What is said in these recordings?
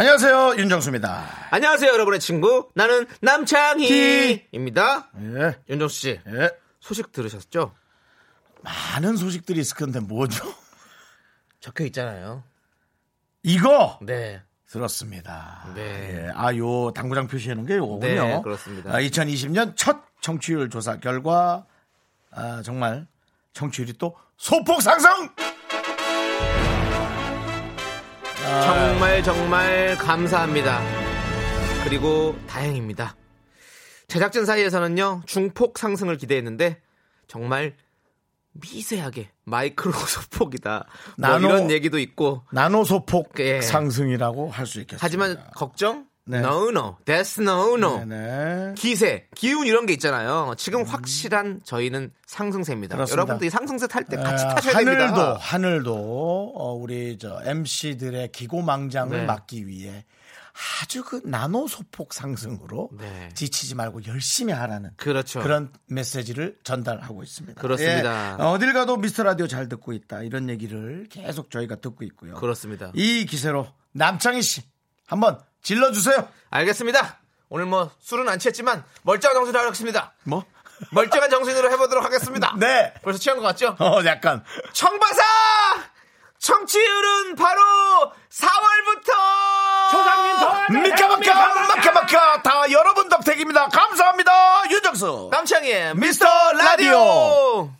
안녕하세요 윤정수입니다. 안녕하세요, 여러분의 친구. 나는 남창희입니다. 예, 윤정수 씨, 예. 소식 들으셨죠? 많은 소식들이 있을 건데 뭐죠? 적혀 있잖아요. 이거 네. 들었습니다. 네. 예, 아, 요 당구장 표시하는 게 요거군요. 네, 그렇습니다. 아, 2020년 첫 청취율 조사 결과 아, 정말 청취율이 또 소폭 상승. 정말 정말 감사합니다. 그리고 다행입니다. 제작진 사이에서는요, 중폭 상승을 기대했는데, 정말 미세하게 마이크로 소폭이다. 뭐 나노- 이런 얘기도 있고, 나노 소폭 예. 상승이라고 할 수 있겠습니다. 하지만 걱정? 네. No, no. That's no, no. 네네. 기세, 기운 이런 게 있잖아요. 지금 확실한 저희는 상승세입니다. 그렇습니다. 여러분들이 상승세 탈 때 같이 에, 타셔야 하늘도 됩니다. 하늘도 어, 우리 저 MC들의 기고망장을 네. 막기 위해 아주 그 나노 소폭 상승으로 네. 지치지 말고 열심히 하라는 그렇죠. 그런 메시지를 전달하고 있습니다. 그렇습니다. 예, 어딜 가도 미스터 라디오 잘 듣고 있다 이런 얘기를 계속 저희가 듣고 있고요. 그렇습니다. 이 기세로 남창희 씨 한번 질러주세요. 알겠습니다. 오늘 뭐 술은 안 취했지만 멀쩡한 정신으로 하겠습니다. 뭐? 멀쩡한 정신으로 해보도록 하겠습니다. 네. 벌써 취한 것 같죠? 어 약간 청바사! 청취율은 바로 4월부터! 소장님 미카마카 마카마카 다 여러분 덕택입니다. 감사합니다. 윤정수 남창희의 미스터 라디오.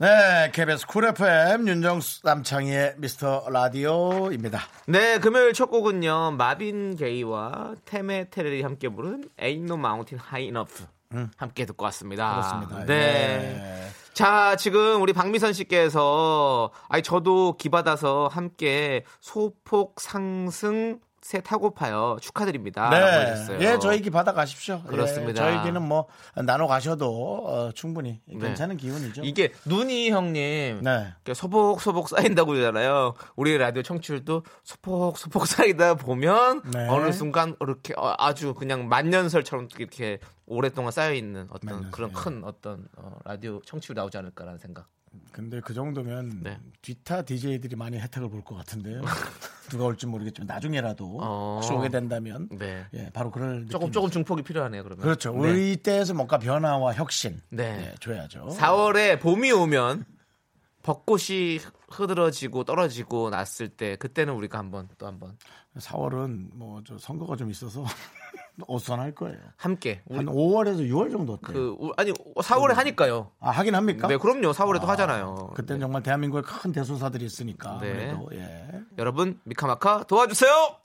네, KBS 쿨 FM 윤정수 남창희의 미스터 라디오입니다. 네, 금요일 첫 곡은요. 마빈 게이와 태미 테렐이 함께 부른 Ain't No Mountain High Enough 함께 듣고 왔습니다. 그렇습니다. 네. 예. 자, 지금 우리 박미선 씨께서 아니 저도 기받아서 함께 소폭 상승세 타고파요. 축하드립니다. 라고 네. 예, 저희 기 받아 가십시오. 그렇습니다. 예, 저희 기는 뭐 나눠 가셔도 어, 충분히 괜찮은 기운이죠. 네. 이게 눈이 형님 네. 소복소복 쌓인다고 그러잖아요. 우리 라디오 청취율도 소폭소폭 쌓이다 보면 네. 어느 순간 이렇게 어, 아주 그냥 만년설처럼 이렇게 오랫동안 쌓여 있는 어떤 만년설, 그런 예. 큰 어떤 어, 라디오 청취율 나오지 않을까라는 생각. 근데 그 정도면 네. 뒤타 DJ들이 많이 혜택을 볼 것 같은데요. 누가 올지 모르겠지만 나중에라도 어. 혹시 오게 된다면 네. 예, 바로 그럴 조금 느낌이 조금 중폭이 필요하네요. 그러면 그렇죠. 네. 우리 때에서 뭔가 변화와 혁신 네. 예, 줘야죠. 4월에 봄이 오면 벚꽃이 흐드러지고 떨어지고 났을 때 그때는 우리가 한번 또 한번 4월은 뭐 저 선거가 좀 있어서 어수선할 거예요. 함께 한 5월에서 6월 정도 어때요? 그 우- 아니 4월에 하니까요. 아 하긴 합니까? 네, 그럼요. 4월에도 아, 하잖아요. 그때는 정말 대한민국에 큰 대소사들이 있으니까. 네. 그래도 예. 여러분 미카마카 도와주세요.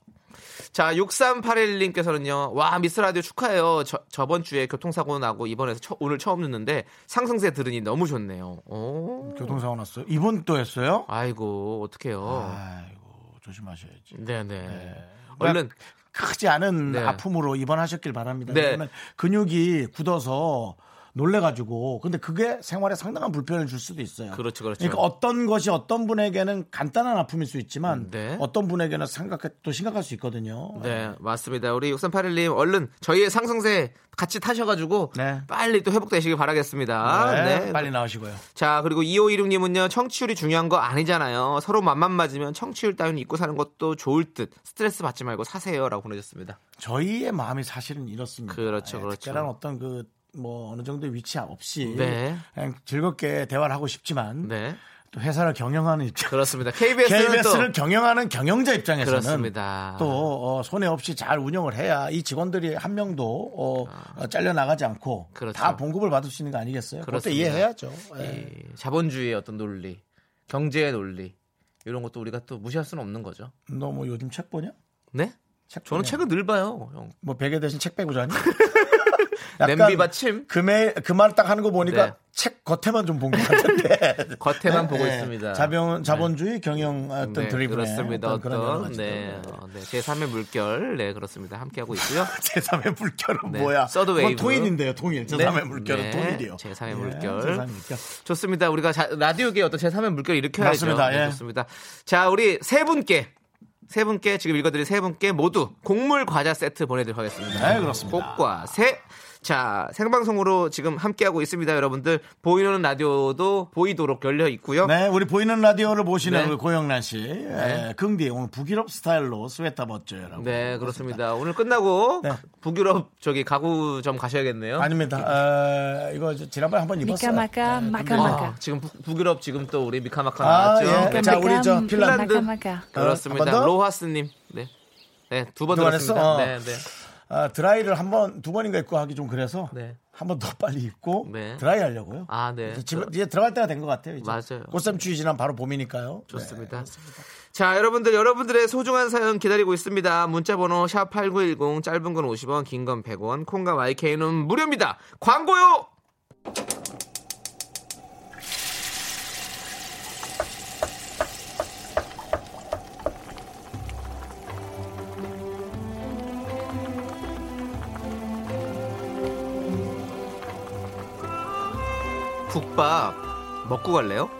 자, 6381님께서는요. 와, 미스 라디오 축하해요. 저, 저번 주에 교통사고 나고 이번에서 처- 오늘 처음 듣는데 상승세 들으니 너무 좋네요. 오. 교통사고 났어요. 이번 또 했어요? 아이고, 어떡해요. 아이고 조심하셔야지. 네, 네. 얼른 크지 않은 네. 아픔으로 입원하셨길 바랍니다. 네. 왜냐면 근육이 굳어서 놀래가지고 근데 그게 생활에 상당한 불편을 줄 수도 있어요. 그렇죠, 그렇죠. 러니까 어떤 것이 어떤 분에게는 간단한 아픔일 수 있지만 네. 어떤 분에게는 생각해 또 심각할 수 있거든요. 네, 맞습니다. 우리 6381님 얼른 저희의 상승세 같이 타셔가지고 네. 빨리 또 회복되시길 바라겠습니다. 네, 네. 빨리 나오시고요. 자, 그리고 2516님은요, 청취율이 중요한 거 아니잖아요. 서로 맘만 맞으면 청취율 따위는 잊고 사는 것도 좋을 듯. 스트레스 받지 말고 사세요. 라고 보내셨습니다. 저희의 마음이 사실은 이렇습니다. 그렇죠, 예, 그렇죠. 특별한 어떤 그 뭐 어느 정도 위치 없이 네. 그냥 즐겁게 대화를 하고 싶지만 네. 또 회사를 경영하는 입장 그렇습니다. KBS는 KBS를 또 경영하는 경영자 입장에서는 그렇습니다. 또 어, 손해 없이 잘 운영을 해야 이 직원들이 한 명도 어, 어, 잘려 나가지 않고 그렇죠. 다 봉급을 받을 수 있는 거 아니겠어요? 그것도. 이해해야죠. 예. 이 자본주의의 어떤 논리, 경제의 논리 이런 것도 우리가 또 무시할 수는 없는 거죠. 너 뭐 요즘 책 보냐? 네? 책 저는 보냐? 책은 늘 봐요, 형. 뭐 베개 대신 책 빼고 자니? 냄비 받침 그말 딱 하는 거 보니까 네. 책 겉에만 좀 본 것 같은데. 겉에만 보고 네. 있습니다. 자본, 자본주의 경영 어떤 네, 드리블. 그렇습니다. 어떤 가지. 네, 어, 네. 제3의 물결, 네 그렇습니다. 함께 하고 있고요. 제3의 물결은 네. 뭐야? Third Wave. 통일인데요, 통일. 제3의 네. 물결은 네. 통일이요. 제3의 예, 물결. 제3의 물결. 좋습니다. 우리가 자- 라디오계 어떤 제3의 물결 일으켜야죠. 맞습니다. 네, 예. 좋습니다. 자, 우리 세 분께 세 분께 지금 읽어드릴 세 분께 모두 곡물 과자 세트 보내드리도록 하겠습니다. 네, 그렇습니다. 곡과세. 자, 생방송으로 지금 함께하고 있습니다, 여러분들. 보이는 라디오도 보이도록 열려 있고요. 네, 우리 보이는 라디오를 보시는 네. 우리 고영란 씨. 예, 긍디, 오늘 북유럽 스타일로 스웨터 멋져요라고. 네, 그렇습니다. 오늘 끝나고 네. 북유럽 저기 가구점 가셔야겠네요. 아닙니다. 어, 이거 저 지난번에 한번 입었어요. 미카마카 네, 마카마카 아, 지금 북, 북유럽 지금 또 우리 미카마카 아, 나왔죠. 예. 자, 우리 저 핀란드. 마카마카 그렇습니다. 어, 한번 더? 로하스님. 네. 네, 두번 두번 들었습니다. 어. 네, 네. 아, 드라이를 한 번, 두 번인가 입고 하기 좀 그래서 네. 한번 더 빨리 입고 네. 드라이 하려고요. 아, 네. 이제, 집에, 이제 들어갈 때가 된 것 같아요. 이제. 맞아요. 꽃샘 추위 지난 바로 봄이니까요. 좋습니다. 네. 자, 여러분들, 여러분들의 소중한 사연 기다리고 있습니다. 문자번호 샵8910, 짧은 건 50원, 긴 건 100원, 콩과 YK는 무료입니다. 광고요! 국밥 먹고 갈래요?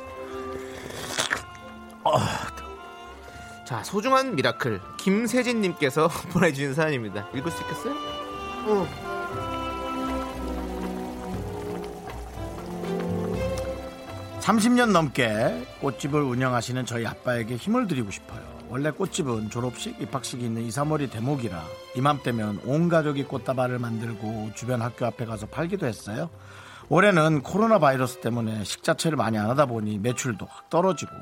자, 소중한 미라클 김세진님께서 보내주신 사연입니다. 읽을 수 있겠어요? 어. 30년 넘게 꽃집을 운영하시는 저희 아빠에게 힘을 드리고 싶어요. 원래 꽃집은 졸업식, 입학식이 있는 2, 3월이 대목이라 이맘때면 온 가족이 꽃다발을 만들고 주변 학교 앞에 가서 팔기도 했어요. 올해는 코로나 바이러스 때문에 식자체를 많이 안 하다 보니 매출도 확 떨어지고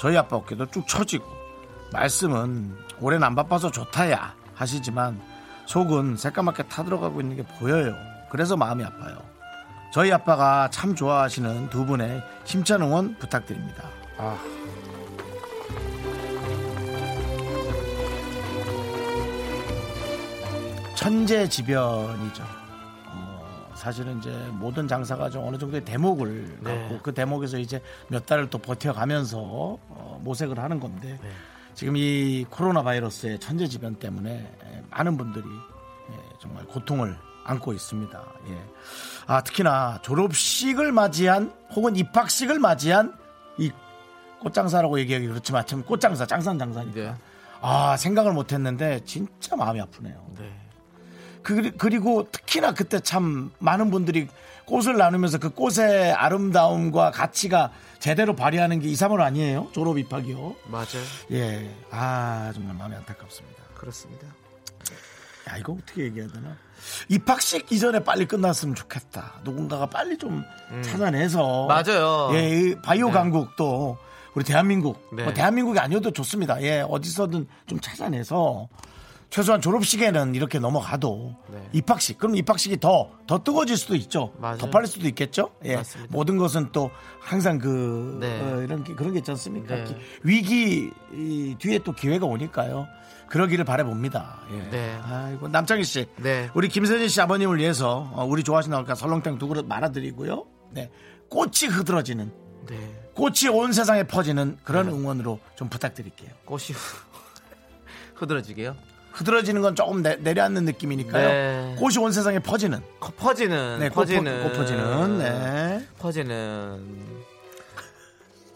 저희 아빠 어깨도 쭉 처지고 말씀은 올해는 안 바빠서 좋다야 하시지만 속은 새까맣게 타들어가고 있는 게 보여요. 그래서 마음이 아파요. 저희 아빠가 참 좋아하시는 두 분의 힘찬 응원 부탁드립니다. 아. 천재지변이죠. 어, 사실은 이제 모든 장사가 좀 어느 정도의 대목을 네. 갖고 그 대목에서 이제 몇 달을 또 버텨가면서 어, 모색을 하는 건데 네. 지금 이 코로나 바이러스의 천재지변 때문에 에, 많은 분들이 예, 정말 고통을 안고 있습니다. 예. 아, 특히나 졸업식을 맞이한 혹은 입학식을 맞이한 이 꽃장사라고 얘기하기 그렇지만 참 꽃장사, 장산 장사니까. 네. 아, 생각을 못 했는데 진짜 마음이 아프네요. 네. 그, 그리고 특히나 그때 참 많은 분들이 꽃을 나누면서 그 꽃의 아름다움과 가치가 제대로 발휘하는 게 2, 3월 아니에요? 졸업 입학이요. 맞아요. 예. 아, 정말 마음이 안타깝습니다. 그렇습니다. 야, 이거 어떻게 얘기해야 되나? 입학식 이전에 빨리 끝났으면 좋겠다. 누군가가 빨리 좀 찾아내서. 음. 맞아요. 예, 이 바이오 네. 강국도 우리 대한민국, 네. 뭐 대한민국이 아니어도 좋습니다. 예, 어디서든 좀 찾아내서 최소한 졸업식에는 이렇게 넘어가도 네. 입학식, 그럼 입학식이 더, 더 뜨거워질 수도 있죠. 맞아요. 더 빨릴 수도 있겠죠. 예, 맞습니다. 모든 것은 또 항상 그, 네. 어, 이런, 게- 그런 게 있지 않습니까? 네. 기- 위기 이 뒤에 또 기회가 오니까요. 그러기를 바라봅니다. 예. 네. 아이고 남창희 씨, 네. 우리 김세진 씨 아버님을 위해서 어, 우리 좋아하시는 아까 설렁탕 두 그릇 말아드리고요. 네, 꽃이 흐드러지는, 네. 꽃이 온 세상에 퍼지는 그런 응원으로 좀 부탁드릴게요. 꽃이 흐드러지게요. 흐드러지는 건 조금 내, 내려앉는 느낌이니까요. 네. 꽃이 온 세상에 퍼지는, 커- 퍼지는 네, 꽃, 퍼- 퍼지는 꽃 퍼 지는, 네. 퍼지는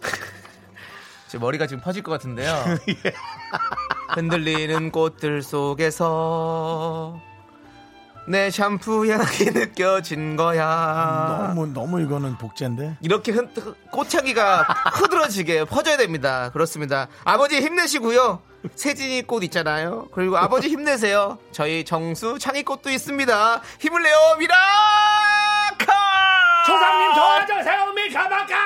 제 머리가 지금 퍼질 것 같은데요. 예. 흔들리는 꽃들 속에서 내 샴푸 향이 느껴진 거야. 너무 너무 이거는 복제인데. 이렇게 흔, 꽃향기가 흐드러지게 퍼져야 됩니다. 그렇습니다. 아버지 힘내시고요. 세진이 꽃 있잖아요. 그리고 아버지 힘내세요. 저희 정수 창희 꽃도 있습니다. 힘을 내요, 미라클! 조상님 도와주세요 미카마카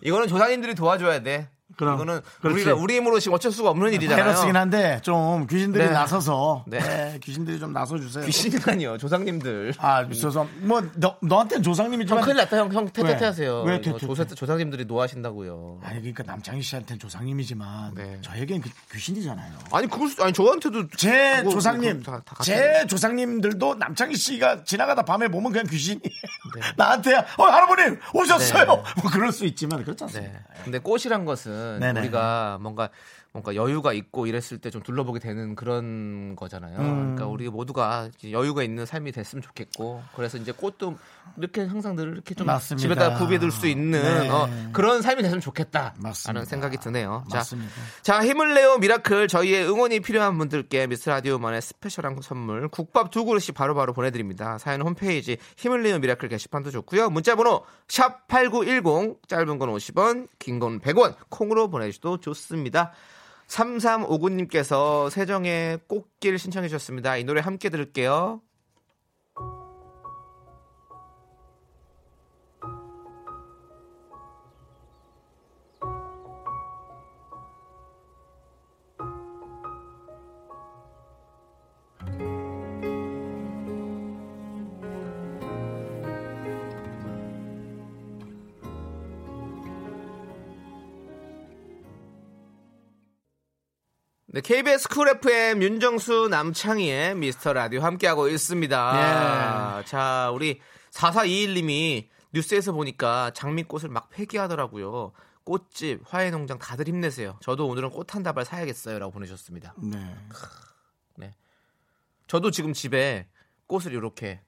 이거는 조상님들이 도와줘야 돼. 그럼, 이거는 그렇지. 우리가 우리 힘으로 지금 어쩔 수가 없는 일이잖아요. 바이러스긴 한데 좀 귀신들이 네. 나서서 네. 네, 귀신들이 좀 나서 주세요. 귀신이라니요, 조상님들. 아, 죄송. 뭐 너, 너한테는 형 조상님이지만 큰일 났다, 형, 형 왜? 하세요. 왜 퇴퇴퇴? 조사, 조상님들이 노하신다고요. 아니 그러니까 남창희 씨한테는 조상님이지만 네. 저에겐 그 귀신이잖아요. 아니, 그걸 수, 아니, 저한테도. 제 그거- 조상님, 그거 다- 다 제 조상님들도 남창희 씨가 지나가다 밤에 보면 그냥 귀신이 네. 나한테 어 할아버님 오셨어요. 뭐 그럴 수 있지만 그렇지 않습니다. 네. 근데 꽃이란 것은 네네. 우리가 뭔가 뭔가 여유가 있고 이랬을 때 좀 둘러보게 되는 그런 거잖아요. 음. 그러니까 우리 모두가 여유가 있는 삶이 됐으면 좋겠고 그래서 이제 꽃도 이렇게 항상 늘 이렇게 좀 맞습니다. 집에다 구비해둘 수 있는 네. 어, 그런 삶이 됐으면 좋겠다. 맞습니다. 라는 생각이 드네요. 맞습니다. 자, 자, 힘을 내요 미라클 저희의 응원이 필요한 분들께 미스터 라디오만의 special한 선물 국밥 두 그릇씩 바로 바로 보내드립니다. 사연 홈페이지 힘을 내요 미라클 게시판도 좋고요. 문자번호 샵 #8910 짧은 건 50원, 긴 건 100원 콩으로 보내주셔도 좋습니다. 3359님께서 세정의 꽃길 신청해 주셨습니다. 이 노래 함께 들을게요. 네, KBS 쿨 FM 윤정수 남창희의 미스터 라디오 함께하고 있습니다. 예. 자, 우리 4421님이 뉴스에서 보니까 장미꽃을 막 폐기하더라고요. 꽃집, 화훼농장 다들 힘내세요. 저도 오늘은 꽃 한 다발 사야겠어요. 라고 보내주셨습니다. 네. 저도 지금 집에 꽃을 이렇게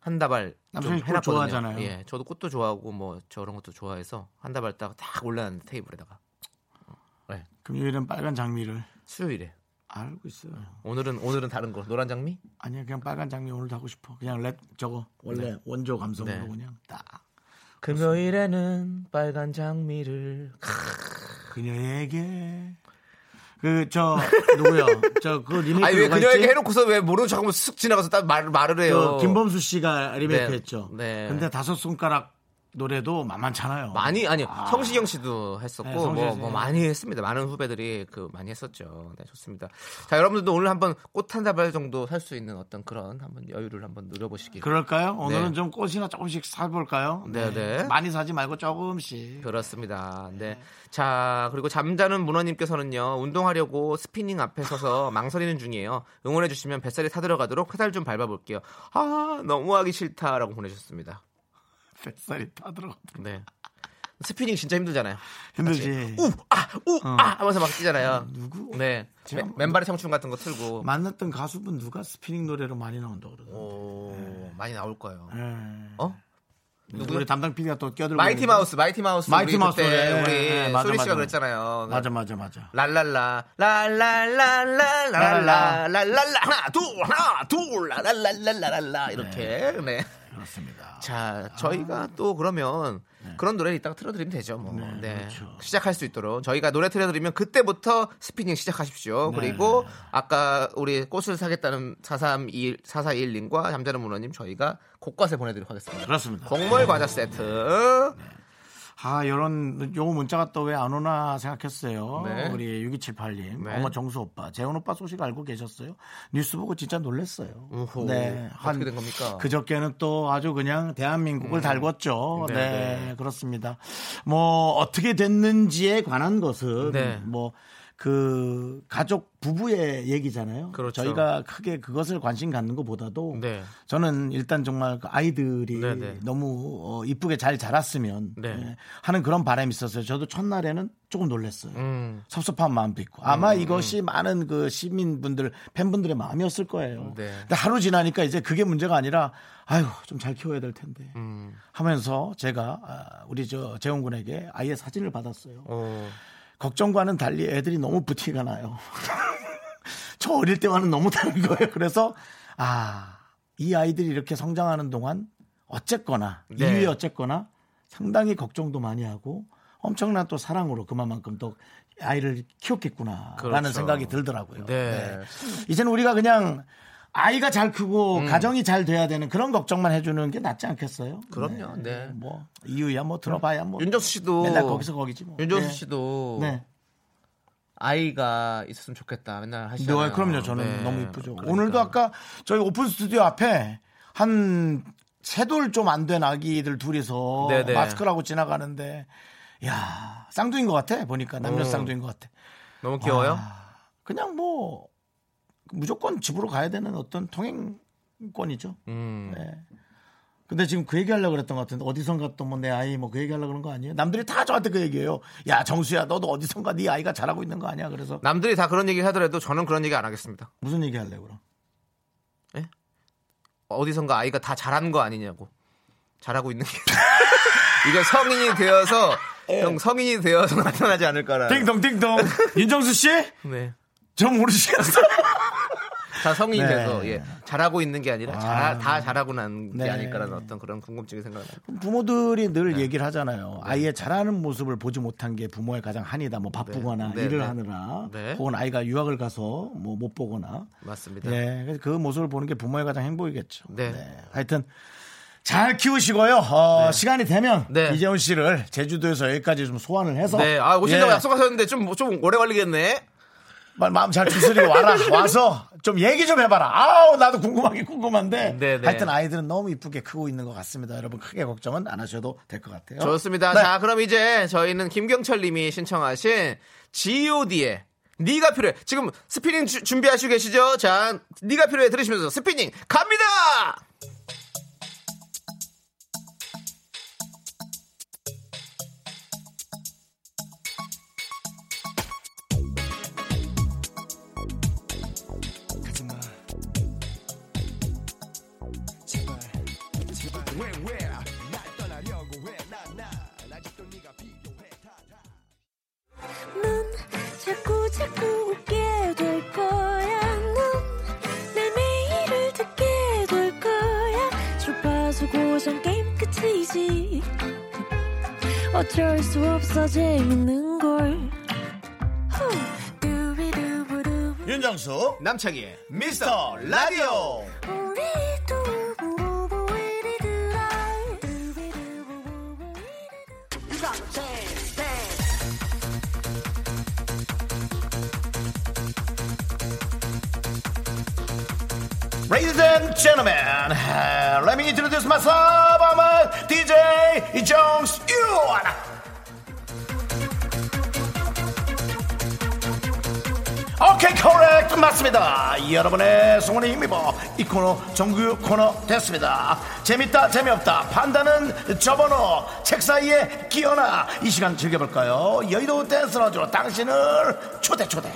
한 다발 좀 해놨거든요. 좋아하잖아요. 예, 저도 꽃도 좋아하고 뭐 저런 것도 좋아해서 한 다발 딱 딱 올려놨는데 테이블에다가 네, 금요일은 빨간 장미를 수요일에 알고 있어요. 오늘은 오늘은 다른 거 노란 장미? 아니야 그냥 빨간 장미 오늘도 하고 싶어. 그냥 랩 저거 원래 원조 감성으로 네. 그냥 딱 금요일에는 빨간 장미를 그녀에게 그 저 누구요? 저그 리메이크 아니 왜 그녀에게? 해놓고서 왜 모르는 척하면 쓱 지나가서 딱 말, 말을 해요 그 김범수 씨가 리메이크 네. 했죠. 네. 근데 다섯 손가락 노래도 만만찮아요. 많이 아니요 아. 성시경 씨도 했었고 네, 뭐, 씨. 뭐 많이 했습니다 많은 후배들이 그 많이 했었죠 네 좋습니다 자 여러분들도 오늘 한번 꽃 한 다발 정도 살 수 있는 어떤 그런 한번 여유를 한번 누려보시길 그럴까요? 오늘은 네. 좀 꽃이나 조금씩 사볼까요? 네, 네. 많이 사지 말고 조금씩. 그렇습니다. 네. 자, 그리고 잠자는 문어님께서는요, 운동하려고 스피닝 앞에 서서 망설이는 중이에요. 응원해주시면 뱃살이 타들어가도록 페달 좀 밟아볼게요. 아, 너무 하기 싫다라고 보내주셨습니다. 뱃살이 타들어. 네. 스피닝 진짜 힘들잖아요. 힘들지. 우, 아, 우, 아 하면서 막 뛰잖아요. 누구? 네. 맨- 맨발의 청춘 같은 거 틀고. 만났던 가수분 누가 스피닝 노래로 많이 나온다 그러더라고요. 오, 많이 나올 거예요. 네. 어? 누구? 우리 담당 PD가 또 끼어들고. 마이티. 마우스, 마이티 마우스. 마이티 우리 마우스 그때 노래. 우리 네, 맞아, 소리 씨가 맞아. 그랬잖아요. 맞아, 맞아, 맞아. 랄랄라 랄랄랄랄랄랄랄라 랄랄라 하나 둘 하나 둘 랄랄랄랄랄라 이렇게 네. 그렇습니다. 자 저희가 또 그러면 그런 노래를 이따가 틀어드리면 되죠 뭐. 네, 네. 그렇죠. 시작할 수 있도록 저희가 노래 틀어드리면 그때부터 스피닝 시작하십시오. 그리고 아까 우리 꽃을 사겠다는 431 4421님과 잠자는 문어님 저희가 곳곳에 보내드리도록 하겠습니다. 그렇습니다. 곡물 과자 세트. 아, 요런, 요 문자가 또 왜 안 오나 생각했어요. 네. 우리 6278님. 네. 어머, 정수 오빠. 재훈 오빠 소식 알고 계셨어요? 뉴스 보고 진짜 놀랐어요. 우후. 네. 어떻게 된 겁니까? 그저께는 또 아주 그냥 대한민국을 달궜죠. 네, 네, 네. 그렇습니다. 뭐, 어떻게 됐는지에 관한 것은 네. 뭐, 그 가족 부부의 얘기잖아요. 그렇죠. 저희가 크게 그것을 관심 갖는 것보다도 네. 저는 일단 정말 그 아이들이 네, 네. 너무 어, 이쁘게 잘 자랐으면 네. 예, 하는 그런 바람이 있었어요. 저도 첫날에는 조금 놀랐어요. 음. 섭섭한 마음도 있고 아마 이것이 많은 그 시민분들 팬분들의 마음이었을 거예요. 네. 근데 하루 지나니까 이제 그게 문제가 아니라 아유 좀 잘 키워야 될 텐데 음. 하면서 제가 아, 우리 저 재훈 군에게 아이의 사진을 받았어요. 어. 걱정과는 달리 애들이 너무 부티가 나요. 저 어릴 때와는 너무 다른 거예요. 그래서 아, 이 아이들이 이렇게 성장하는 동안 어쨌거나 네. 이유에 어쨌거나 상당히 걱정도 많이 하고 엄청난 또 사랑으로 그만큼 또 아이를 키웠겠구나라는 그렇죠. 생각이 들더라고요. 네. 이제는 우리가 그냥 아이가 잘 크고 가정이 잘 돼야 되는 그런 걱정만 해주는 게 낫지 않겠어요? 그럼요. 네. 뭐 이유야 뭐 들어봐야 뭐 윤정수 씨도 맨날 거기서 거기지 뭐. 윤정수 네. 씨도 네. 아이가 있었으면 좋겠다. 맨날 하시잖아요. 네, 그럼요. 저는 네. 너무 이쁘죠. 그러니까. 오늘도 아까 저희 오픈 스튜디오 앞에 한 세돌 좀 안 된 아기들 둘이서 네네. 마스크를 하고 지나가는데 야 쌍둥이인 것 같아 보니까 남녀 어. 쌍둥이인 것 같아. 너무 귀여워요. 아, 그냥 뭐 무조건 집으로 가야 되는 어떤 통행권이죠. 음. 네. 근데 지금 그 얘기하려고 그랬던 것 같은데 어디선가 또 뭐 내 아이 뭐 그 얘기하려고 그런 거 아니에요? 남들이 다 저한테 그 얘기해요. 야 정수야 너도 어디선가 네 아이가 잘하고 있는 거 아니야? 그래서 남들이 다 그런 얘기 하더라도 저는 그런 얘기 안 하겠습니다. 무슨 얘기 하려고 그럼? 어디선가 아이가 다 잘하는 거 아니냐고. 잘하고 있는 게. 이게 성인이 되어서 형 성인이 되어서 나타나지 않을까라는. 예. 띵동 띵동 윤정수 씨? 네. 좀 모르시겠어요? 다 성인이 네. 돼서 예. 잘하고 있는 게 아니라 잘- 다 잘하고 난게 네. 아닐까라는 어떤 그런 궁금증이 생각나요. 부모들이 늘 네. 얘기를 하잖아요. 아이의 잘하는 모습을 보지 못한 게 부모의 가장 한이다. 뭐 바쁘거나 네. 네, 일을 네. 하느라 네. 혹은 아이가 유학을 가서 뭐 못 보거나 맞습니다. 네, 그래서 그 모습을 보는 게 부모의 가장 행복이겠죠. 네. 하여튼 잘 키우시고요. 어, 시간이 되면 네. 이재훈 씨를 제주도에서 여기까지 좀 소환을 해서 네. 아, 오신다고 예, 약속하셨는데 좀, 좀 오래 걸리겠네. 마- 마음 잘 추스리고 와라 와서 좀 얘기 좀 해봐라. 아우 나도 궁금하게 궁금한데. 네, 네. 하여튼 아이들은 너무 이쁘게 크고 있는 것 같습니다. 여러분 크게 걱정은 안 하셔도 될 것 같아요. 좋습니다. 네. 자, 그럼 이제 저희는 김경철 님이 신청하신 G.O.D의 네가 필요해. 지금 스피닝 주- 준비하시고 계시죠? 자, 네가 필요해 들으시면서 스피닝 갑니다! 윤정수 남창희의 미스터 라디오. Ladies and gentlemen, uh, let me introduce myself. I'm a DJ Jones Yu. 오케이, correct. 맞습니다. 여러분의 성원에 힘입어 이 코너 정규 코너 됐습니다. 재밌다, 재미없다. 판단은 접어넣어. 책 사이에 끼어나. 이 시간 즐겨볼까요? 여의도 댄스러즈로 당신을 초대, 초대.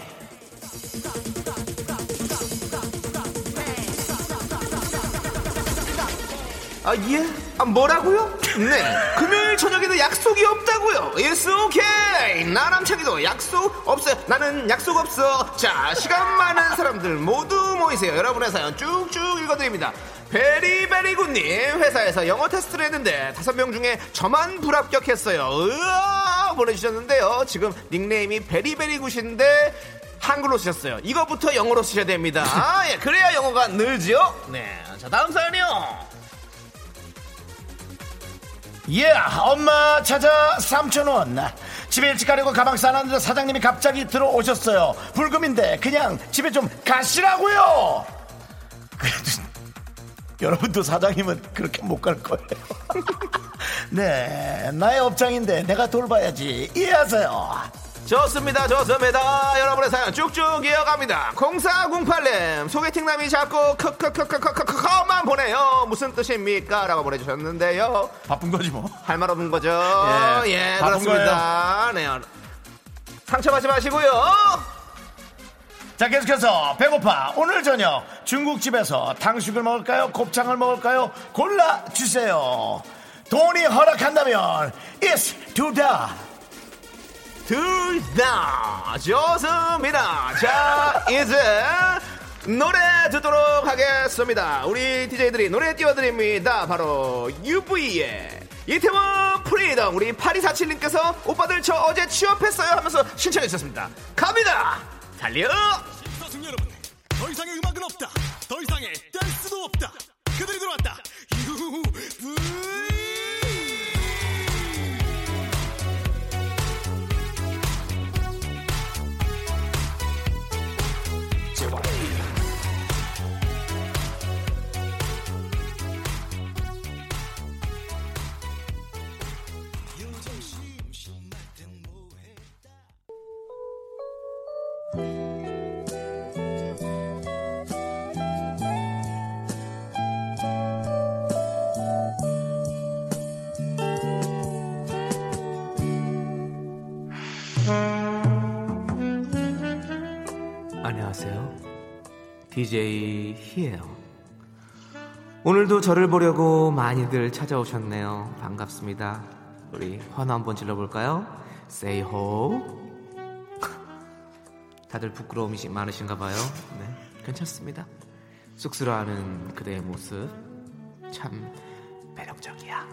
아, 예? 아, 뭐라고요? 네. 금요일 저녁에도 약속이 없다고요. It's okay. 나 남창희도 약속 없어요. 나는 약속 없어. 자, 시간 많은 사람들 모두 모이세요. 여러분의 사연 쭉쭉 읽어드립니다. 베리베리굿님 회사에서 영어 테스트를 했는데 다섯 명 중에 저만 불합격했어요. 으아 보내주셨는데요. 지금 닉네임이 베리베리굿인데 한글로 쓰셨어요. 이거부터 영어로 쓰셔야 됩니다. 아, 예, 그래야 영어가 늘죠. 네, 자 다음 사연이요. 예, 엄마 찾아 삼촌원. 집에 일찍 가려고 가방 싸놨는데 사장님이 갑자기 들어오셨어요. 불금인데 그냥 집에 좀 가시라고요. 그래도 여러분도 사장님은 그렇게 못 갈 거예요. 네, 나의 업장인데 내가 돌봐야지. 이해하세요. 좋습니다, 좋습니다. 여러분의 사연 쭉쭉 이어갑니다. 0408님, 소개팅남이 자꾸 크크크크크크크만 보내요. 무슨 뜻입니까? 라고 보내주셨는데요. 바쁜 거지 뭐. 할 말 없는 거죠? 예, 예, 그렇습니다. 네. 상처받지 마시고요. 자, 계속해서 배고파. 오늘 저녁 중국집에서 탕수육을 먹을까요? 곱창을 먹을까요? 골라주세요. 돈이 허락한다면 it's to the 둘 다 좋습니다. 자, 이제 노래 듣도록 하겠습니다. 우리 DJ들이 노래 띄워드립니다. 바로 UV의 이태원 프리덤. 우리 8247님께서 오빠들 저 어제 취업했어요 하면서 신청해 주셨습니다. 갑니다! 달려! 시사승 여러분, 더 이상의 음악은 없다. 더 이상의 댄스도 없다. 그들이 들어왔다. 유후, DJ 희예요. 오늘도 저를 보려고 많이들 찾아오셨네요. 반갑습니다. 우리 환호 한번 질러볼까요? Say ho. 다들 부끄러움이 많으신가 봐요. 네, 괜찮습니다. 쑥스러워하는 그대의 모습 참 매력적이야.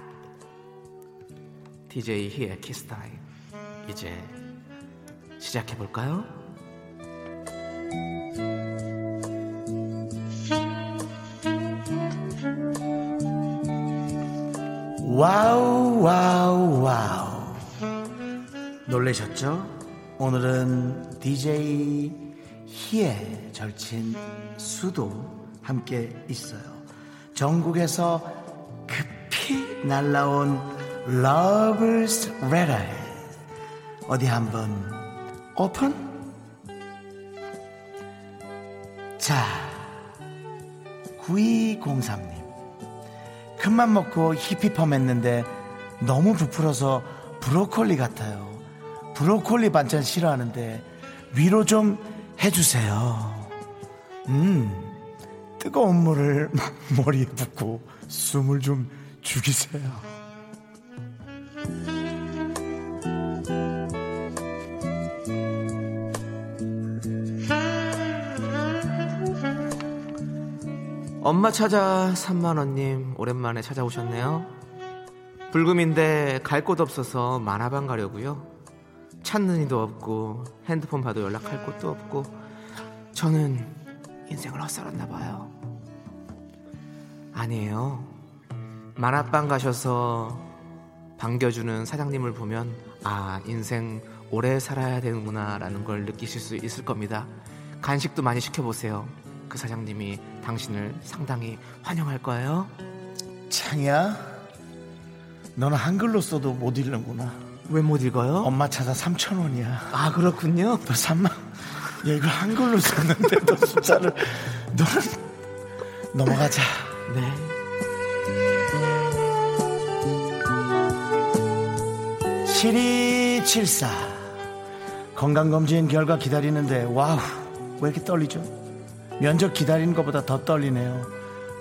DJ 희의 키스타임 이제 시작해 볼까요? 와우 와우 와우 놀라셨죠? 오늘은 DJ 희의 절친 수도 함께 있어요 전국에서 급히 날라온 Love's letter 어디 한번 오픈? 자 9203님 큰맘 먹고 히피펌 했는데 너무 부풀어서 브로콜리 같아요. 브로콜리 반찬 싫어하는데 위로 좀 해주세요. 음, 뜨거운 물을 머리에 붓고 숨을 좀 죽이세요. 엄마 찾아 3만원님 오랜만에 찾아오셨네요. 불금인데 갈 곳 없어서 만화방 가려고요. 찾는 이도 없고 핸드폰 봐도 연락할 곳도 없고 저는 인생을 헛살았나 봐요. 아니에요. 만화방 가셔서 반겨주는 사장님을 보면 아 인생 오래 살아야 되는구나 라는 걸 느끼실 수 있을 겁니다. 간식도 많이 시켜보세요. 그 사장님이 당신을 상당히 환영할 거예요. 창이야, 너는 한글로 써도 못 읽는구나. 왜 못 읽어요? 엄마 찾아 3천 원이야. 아 그렇군요. 너 3만. 야 이걸 한글로 썼는데 너 숫자를 너는 넘어가자. 네. (7274) 건강검진 결과 기다리는데 wow 왜 이렇게 떨리죠 면접 기다리는 것보다 더 떨리네요.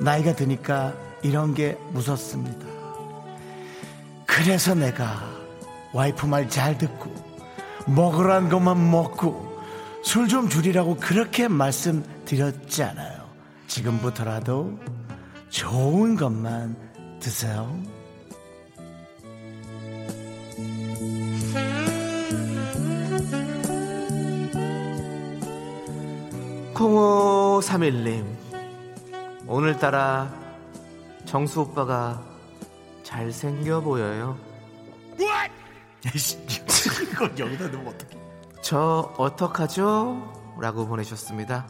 나이가 드니까 이런 게 무섭습니다. 그래서 내가 와이프 말 잘 듣고 먹으란 것만 먹고 술 좀 줄이라고 그렇게 말씀드렸잖아요. 지금부터라도 좋은 것만 드세요. 콩호 3일님 오늘따라 정수 오빠가 잘생겨 보여요. 이걸 여기다 넣으면 어떡해? 저 어떡하죠? 라고 보내셨습니다.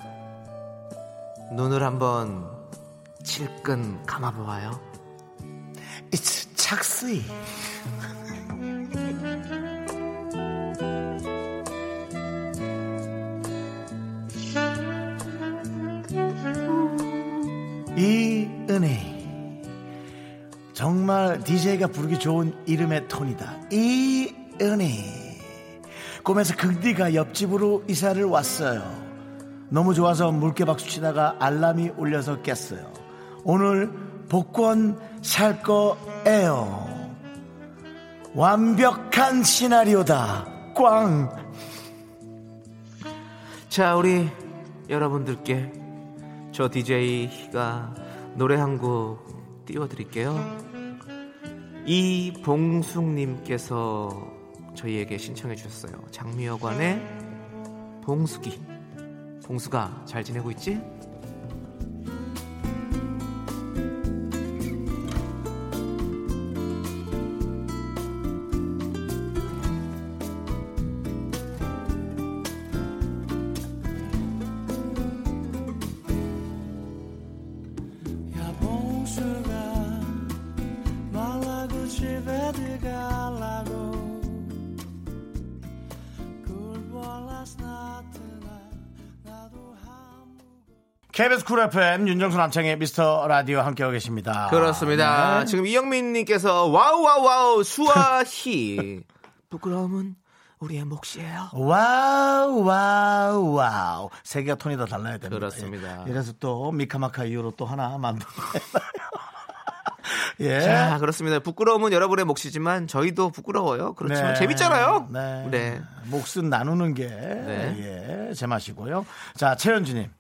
눈을 한번 질끈 감아보아요. It's 착스이 DJ가 부르기 좋은 이름의 톤이다. 이은혜. 꿈에서 긍디가 옆집으로 이사를 왔어요. 너무 좋아서 물개박수 치다가 알람이 울려서 깼어요. 오늘 복권 살 거예요. 완벽한 시나리오다. 꽝. 자 우리 여러분들께 저 DJ가 노래 한 곡 띄워드릴게요 이봉숙님께서 저희에게 신청해 주셨어요 장미여관의 봉숙이 봉수가 잘 지내고 있지? KBS 쿨 FM 윤정수 남창희의 미스터 라디오 함께하고 계십니다 그렇습니다. 네. 지금 이영민님께서 wow wow wow 수아희 부끄러움은 우리의 몫이에요. wow wow wow 세 개가 톤이 더 달라야 됩니다. 그렇습니다. 예. 이래서 또 미카마카 이후로 또 하나 만들어요. 예. 자, 그렇습니다. 부끄러움은 여러분의 몫이지만 저희도 부끄러워요. 그렇지만 네. 재밌잖아요. 네. 네. 몫은 나누는 게, 네. 예, 제맛이고요. 자, 최현주님.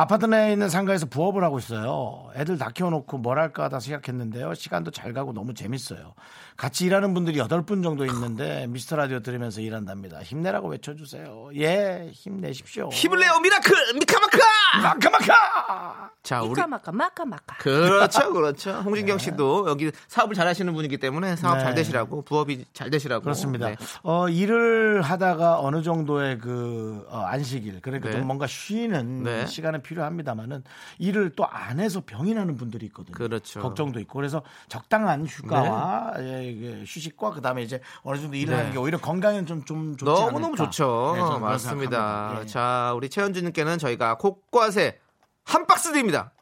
아파트 내에 있는 상가에서 부업을 하고 있어요. 애들 다 키워놓고 뭘 할까 하다 생각했는데요. 시간도 잘 가고 너무 재밌어요. 같이 일하는 분들이 8분 정도 있는데 미스터 라디오 들으면서 일한답니다. 힘내라고 외쳐주세요. 예, 힘내십시오. 힘을 내요 miracle 미카마카. 마카마카! 자, 우리 마카마카 마카마카. 그렇죠, 그렇죠. 홍진경 씨도 여기 사업을 잘하시는 분이기 때문에 사업 네. 잘 되시라고 부업이 잘 되시라고. 그렇습니다. 네. 어, 일을 하다가 어느 정도의 그 어, 안식일, 그러니까 네. 좀 뭔가 쉬는 네. 시간은 필요합니다만은 일을 또 안 해서 병이 나는 분들이 있거든요. 그렇죠. 걱정도 있고 그래서 적당한 휴가와 예, 이게 휴식과 그다음에 이제 어느 정도 일을 네. 하는 게 오히려 건강엔 좀좀 좋지 너무 않을까. 너무 좋죠. 네, 맞습니다. 예. 자, 우리 최현주님께는 저희가 콩 과세 한 박스 드립니다.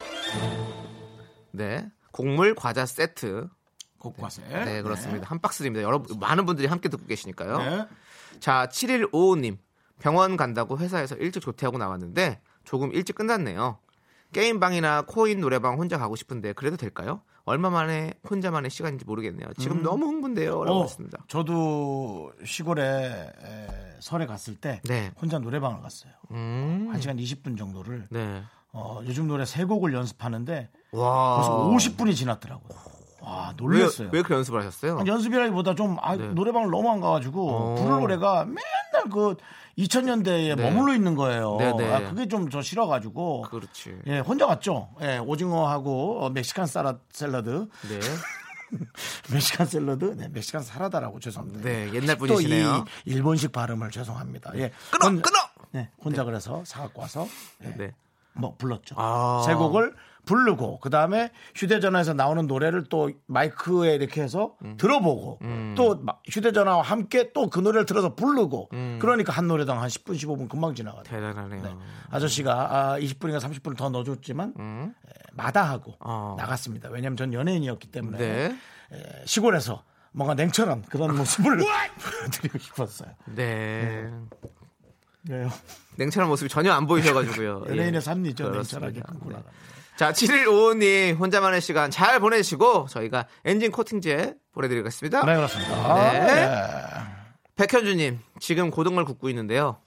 네, 곡물 과자 세트. 곡과세. 네, 그렇습니다. 한 박스 드립니다. 여러분 많은 분들이 함께 듣고 계시니까요. 네. 자, 7155님. 병원 간다고 회사에서 일찍 조퇴하고 나왔는데 조금 일찍 끝났네요. 게임방이나 코인 노래방 혼자 가고 싶은데 그래도 될까요? 얼마 만에 혼자만의 시간인지 모르겠네요. 지금 너무 흥분돼요. 라고 어, 했습니다. 저도 시골에 에, 설에 갔을 때 네. 혼자 노래방을 갔어요. 음. 한 시간 20분 정도를 네. 어, 요즘 노래 세 곡을 연습하는데 와. 벌써 50분이 지났더라고요. 와, 왜, 놀랐어요. 왜 그렇게 연습을 하셨어요? 아니, 연습이라기보다 좀 아, 네. 노래방을 너무 안 가가지고 어. 부를 노래가 맨날 그 2000년대에 네. 머물러 있는 거예요. 네, 네. 아, 그게 좀 저 싫어가지고 그렇지. 예, 혼자 갔죠. 예, 오징어하고 어, 멕시칸 사라, 샐러드, 네. 멕시칸 샐러드, 네, 멕시칸 사라다라고 죄송합니다. 네, 옛날 또 분이시네요. 이 일본식 발음을 죄송합니다. 예, 끊어! 혼- 끊어! 네, 혼자 그래서 사갖고 와서 예, 네. 뭐 불렀죠. 아. 세 곡을 부르고 그 다음에 휴대전화에서 나오는 노래를 또 마이크에 이렇게 해서 음. 들어보고 또 마- 휴대전화와 함께 또 그 노래를 들어서 부르고 음. 그러니까 한 노래당 한 10분 15분 금방 지나가요. 대단하네요. 네. 아저씨가 아, 20분인가 30분을 더 넣어줬지만 에, 마다하고 음. 어. 나갔습니다. 왜냐하면 전 연예인이었기 때문에 네. 에, 시골에서 뭔가 냉철한 그런 모습을 보여드리고 싶었어요. 네. 왜요? 냉철한 모습이 전혀 안 보이셔가지고요. 연예인의 예. 삶이죠. 그렇습니다. 냉철하게 끊고 네. 나가는. 자, 7155님 혼자만의 시간 잘 보내시고 저희가 엔진 코팅제 보내드리겠습니다. 네, 그렇습니다. 네. 네. 백현주님 지금 고등어를 굽고 있는데요.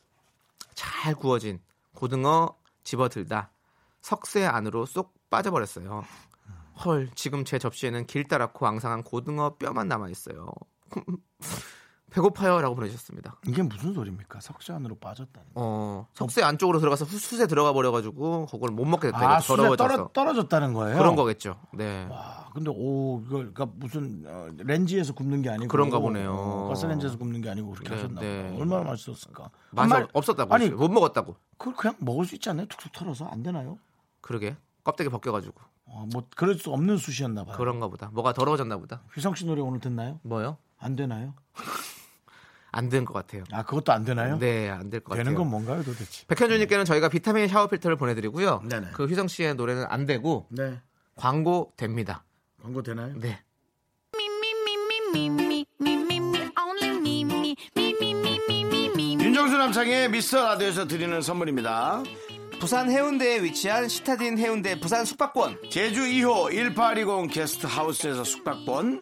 잘 구워진 고등어 집어들다 석쇠 안으로 쏙 빠져버렸어요. 헐 지금 제 접시에는 길다랗고 앙상한 고등어 뼈만 남아 있어요. 배고파요라고 보내주셨습니다. 이게 무슨 소리입니까? 석쇠 안으로 빠졌다는. 어 석쇠 안쪽으로 들어가서 후- 숯에 들어가 버려 가지고 그걸 못 먹게 됐다. 아, 더러워져서 떨어, 떨어졌다는 거예요. 그런 거겠죠. 네. 와, 근데 오, 그러니까 무슨 어, 렌지에서 굽는 게 아니고 그런가 보네요. 어, 가스렌지에서 굽는 게 아니고 그렇게 네, 하셨나 네. 얼마나 맛있었을까? 맛이 한 말- 없었다고 아니, 아니 못 먹었다고. 그걸 그냥 먹을 수 있지 않나요? 툭툭 털어서 안 되나요? 그러게 껍데기 벗겨 가지고 어, 뭐 그럴 수 없는 숯이었나 봐요. 그런가 보다. 뭐가 더러워졌나 보다. 휘성 씨 노래 오늘 듣나요? 뭐요? 안 되나요? 안 된 것 같아요. 아 그것도 안 되나요? 네, 안 될 것 같아요. 되는 건 뭔가요, 도대체? 백현주님께는 저희가 비타민 샤워 필터를 보내드리고요. 네네. 그 휘성 씨의 노래는 안 되고 네. 광고 됩니다. 광고 되나요? 네. 윤정수 남창의 미스터 라디오에서 드리는 선물입니다. 부산 해운대에 위치한 시타딘 해운대 부산 숙박권 제주 2호 1820 게스트 하우스에서 숙박권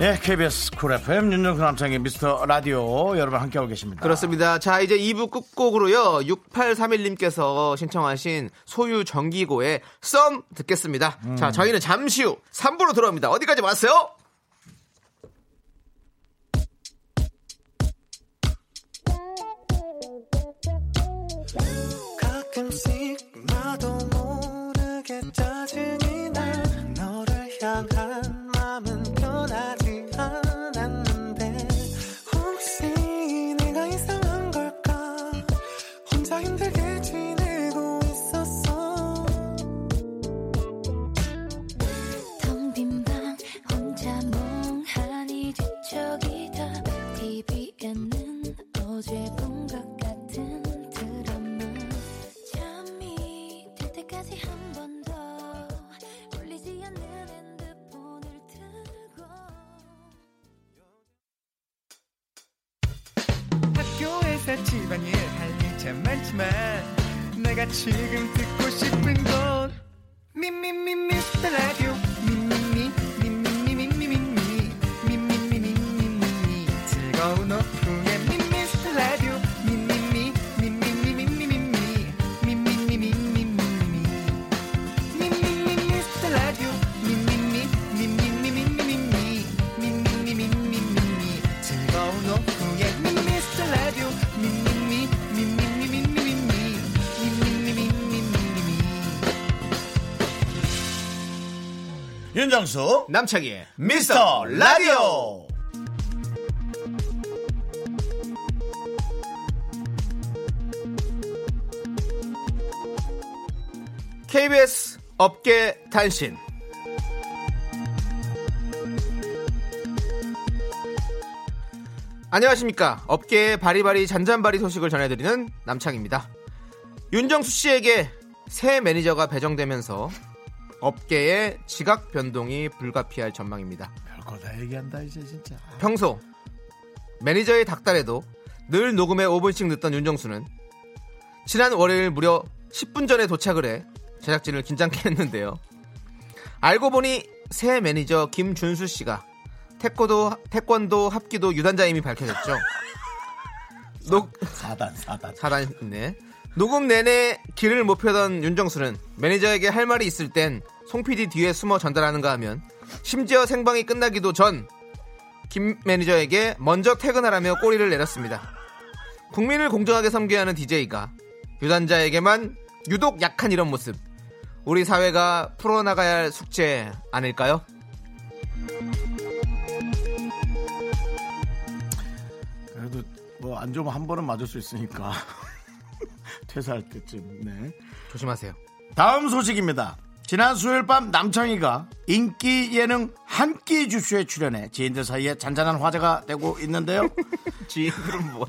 예, KBS 쿨 FM 윤정수 남창희의 미스터 라디오 여러분 함께하고 계십니다. 그렇습니다. 자, 이제 2부 끝곡으로요. 6831님께서 신청하신 소유 정기고의 썸 듣겠습니다. 자, 저희는 잠시 후 3부로 돌아옵니다. 어디까지 왔어요? 가끔씩 나도 모르게 짜증 tongue. 윤정수 남창희의 미스터 라디오 KBS 업계 단신. 안녕하십니까. 업계의 바리바리 잔잔바리 소식을 전해드리는 남창입니다. 윤정수 씨에게 새 매니저가 배정되면서 업계의 지각 변동이 불가피할 전망입니다. 별거 다 얘기한다 이제 진짜 평소 매니저의 닦달에도 늘 녹음에 5분씩 늦던 윤정수는 지난 월요일 무려 10분 전에 도착을 해 제작진을 긴장케 했는데요. 알고 보니 새 매니저 김준수 씨가 태권도, 태권도 합기도 유단자임이 밝혀졌죠. 녹, 사단 사단 사단 네. 녹음 내내 길을 못 펴던 윤정수는 매니저에게 할 말이 있을 땐 송 PD 뒤에 숨어 전달하는가 하면 심지어 생방이 끝나기도 전 김 매니저에게 먼저 퇴근하라며 꼬리를 내렸습니다. 국민을 공정하게 섬겨야 하는 DJ가 유단자에게만 유독 약한 이런 모습. 우리 사회가 풀어나가야 할 숙제 아닐까요? 그래도 뭐 안 좋으면 한 번은 맞을 수 있으니까 퇴사할 때쯤 네 조심하세요. 다음 소식입니다. 지난 수요일 밤 남창희가 인기 예능 한 끼 주쇼에 출연해 지인들 사이에 잔잔한 화제가 되고 있는데요. 지인들은 뭐야?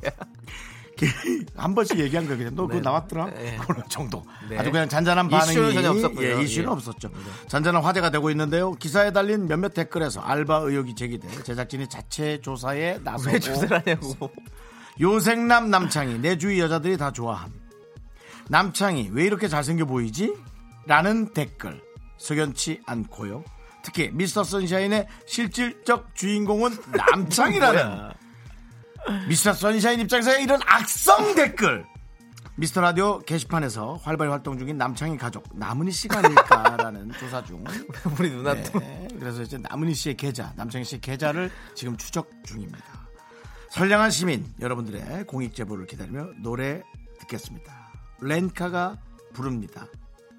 한 번씩 얘기한 거 그냥 너 그거 네. 나왔더라 네. 그런 정도 네. 아주 그냥 잔잔한 반응이 이슈는 전혀 없었고요. 예, 이슈는 예. 없었죠 잔잔한 화제가 되고 있는데요 기사에 달린 몇몇 댓글에서 알바 의혹이 제기돼 제작진이 자체 조사에 나서고 왜 조사를 하냐고. 요생남 남창희 내 주위 여자들이 다 좋아함 남창희 왜 이렇게 잘생겨 보이지? 라는 댓글 석연치 않고요 특히 미스터 선샤인의 실질적 주인공은 남창이라는 미스터 선샤인 입장에서 이런 악성 댓글 미스터 라디오 게시판에서 활발히 활동 중인 남창희 가족 남은희 씨가 아닐까라는 조사 중 우리 누나 또. 네, 그래서 이제 남은희 씨의 계좌, 남창희 씨의 계좌를 지금 추적 중입니다. 선량한 시민 여러분들의 공익 제보를 기다리며 노래 듣겠습니다. 렌카가 부릅니다.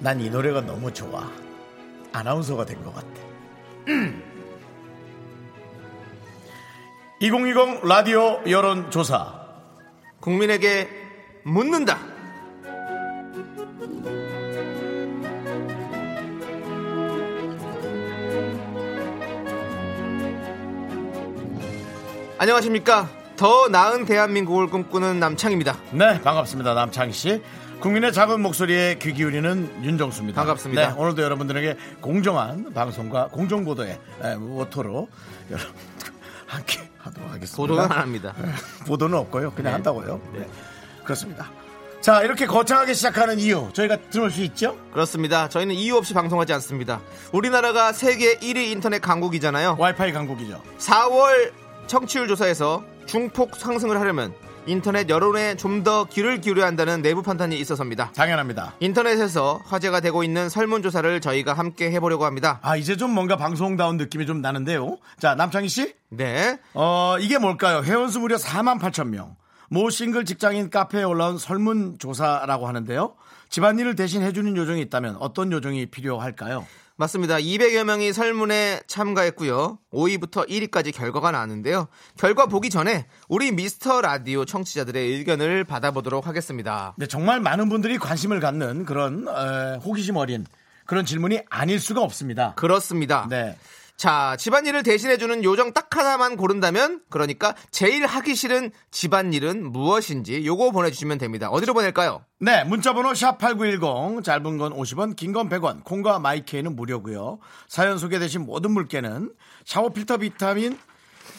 난 이 노래가 너무 좋아. 아나운서가 된 것 같아. 2020 라디오 여론조사. 국민에게 묻는다. 안녕하십니까. 더 나은 대한민국을 꿈꾸는 남창입니다. 네, 반갑습니다. 남창희 씨. 국민의 작은 목소리에 귀 기울이는 윤정수입니다. 반갑습니다. 네, 오늘도 여러분들에게 공정한 방송과 공정 보도의 에, 모토로 여러분 함께 하도록 하겠습니다. 보도는 안 합니다. 보도는 없고요. 그냥 네. 한다고요. 네. 그렇습니다. 자, 이렇게 거창하게 시작하는 이유 저희가 들을 수 있죠? 그렇습니다. 저희는 이유 없이 방송하지 않습니다. 우리나라가 세계 1위 인터넷 강국이잖아요. 와이파이 강국이죠. 4월 청취율 조사에서 중폭 상승을 하려면 인터넷 여론에 좀 더 귀를 기울여야 한다는 내부 판단이 있어서입니다. 당연합니다. 인터넷에서 화제가 되고 있는 설문조사를 저희가 함께 해보려고 합니다. 아, 이제 좀 뭔가 방송다운 느낌이 좀 나는데요. 자, 남창희 씨. 네. 어, 이게 뭘까요? 회원수 무려 4만 8천 명. 모 싱글 직장인 카페에 올라온 설문조사라고 하는데요. 집안일을 대신 해주는 요정이 있다면 어떤 요정이 필요할까요? 맞습니다. 200여 명이 설문에 참가했고요. 5위부터 1위까지 결과가 나왔는데요. 결과 보기 전에 우리 미스터 라디오 청취자들의 의견을 받아보도록 하겠습니다. 네, 정말 많은 분들이 관심을 갖는 그런 에, 호기심 어린 그런 질문이 아닐 수가 없습니다. 그렇습니다. 네. 자, 집안일을 대신해주는 요정 딱 하나만 고른다면, 그러니까 제일 하기 싫은 집안일은 무엇인지 요거 보내주시면 됩니다. 어디로 보낼까요? 네, 문자번호 샵8910, 짧은 건 50원, 긴 건 100원, 콩과 마이케이는 무료고요 사연 소개되신 모든 물개는 샤워 필터 비타민,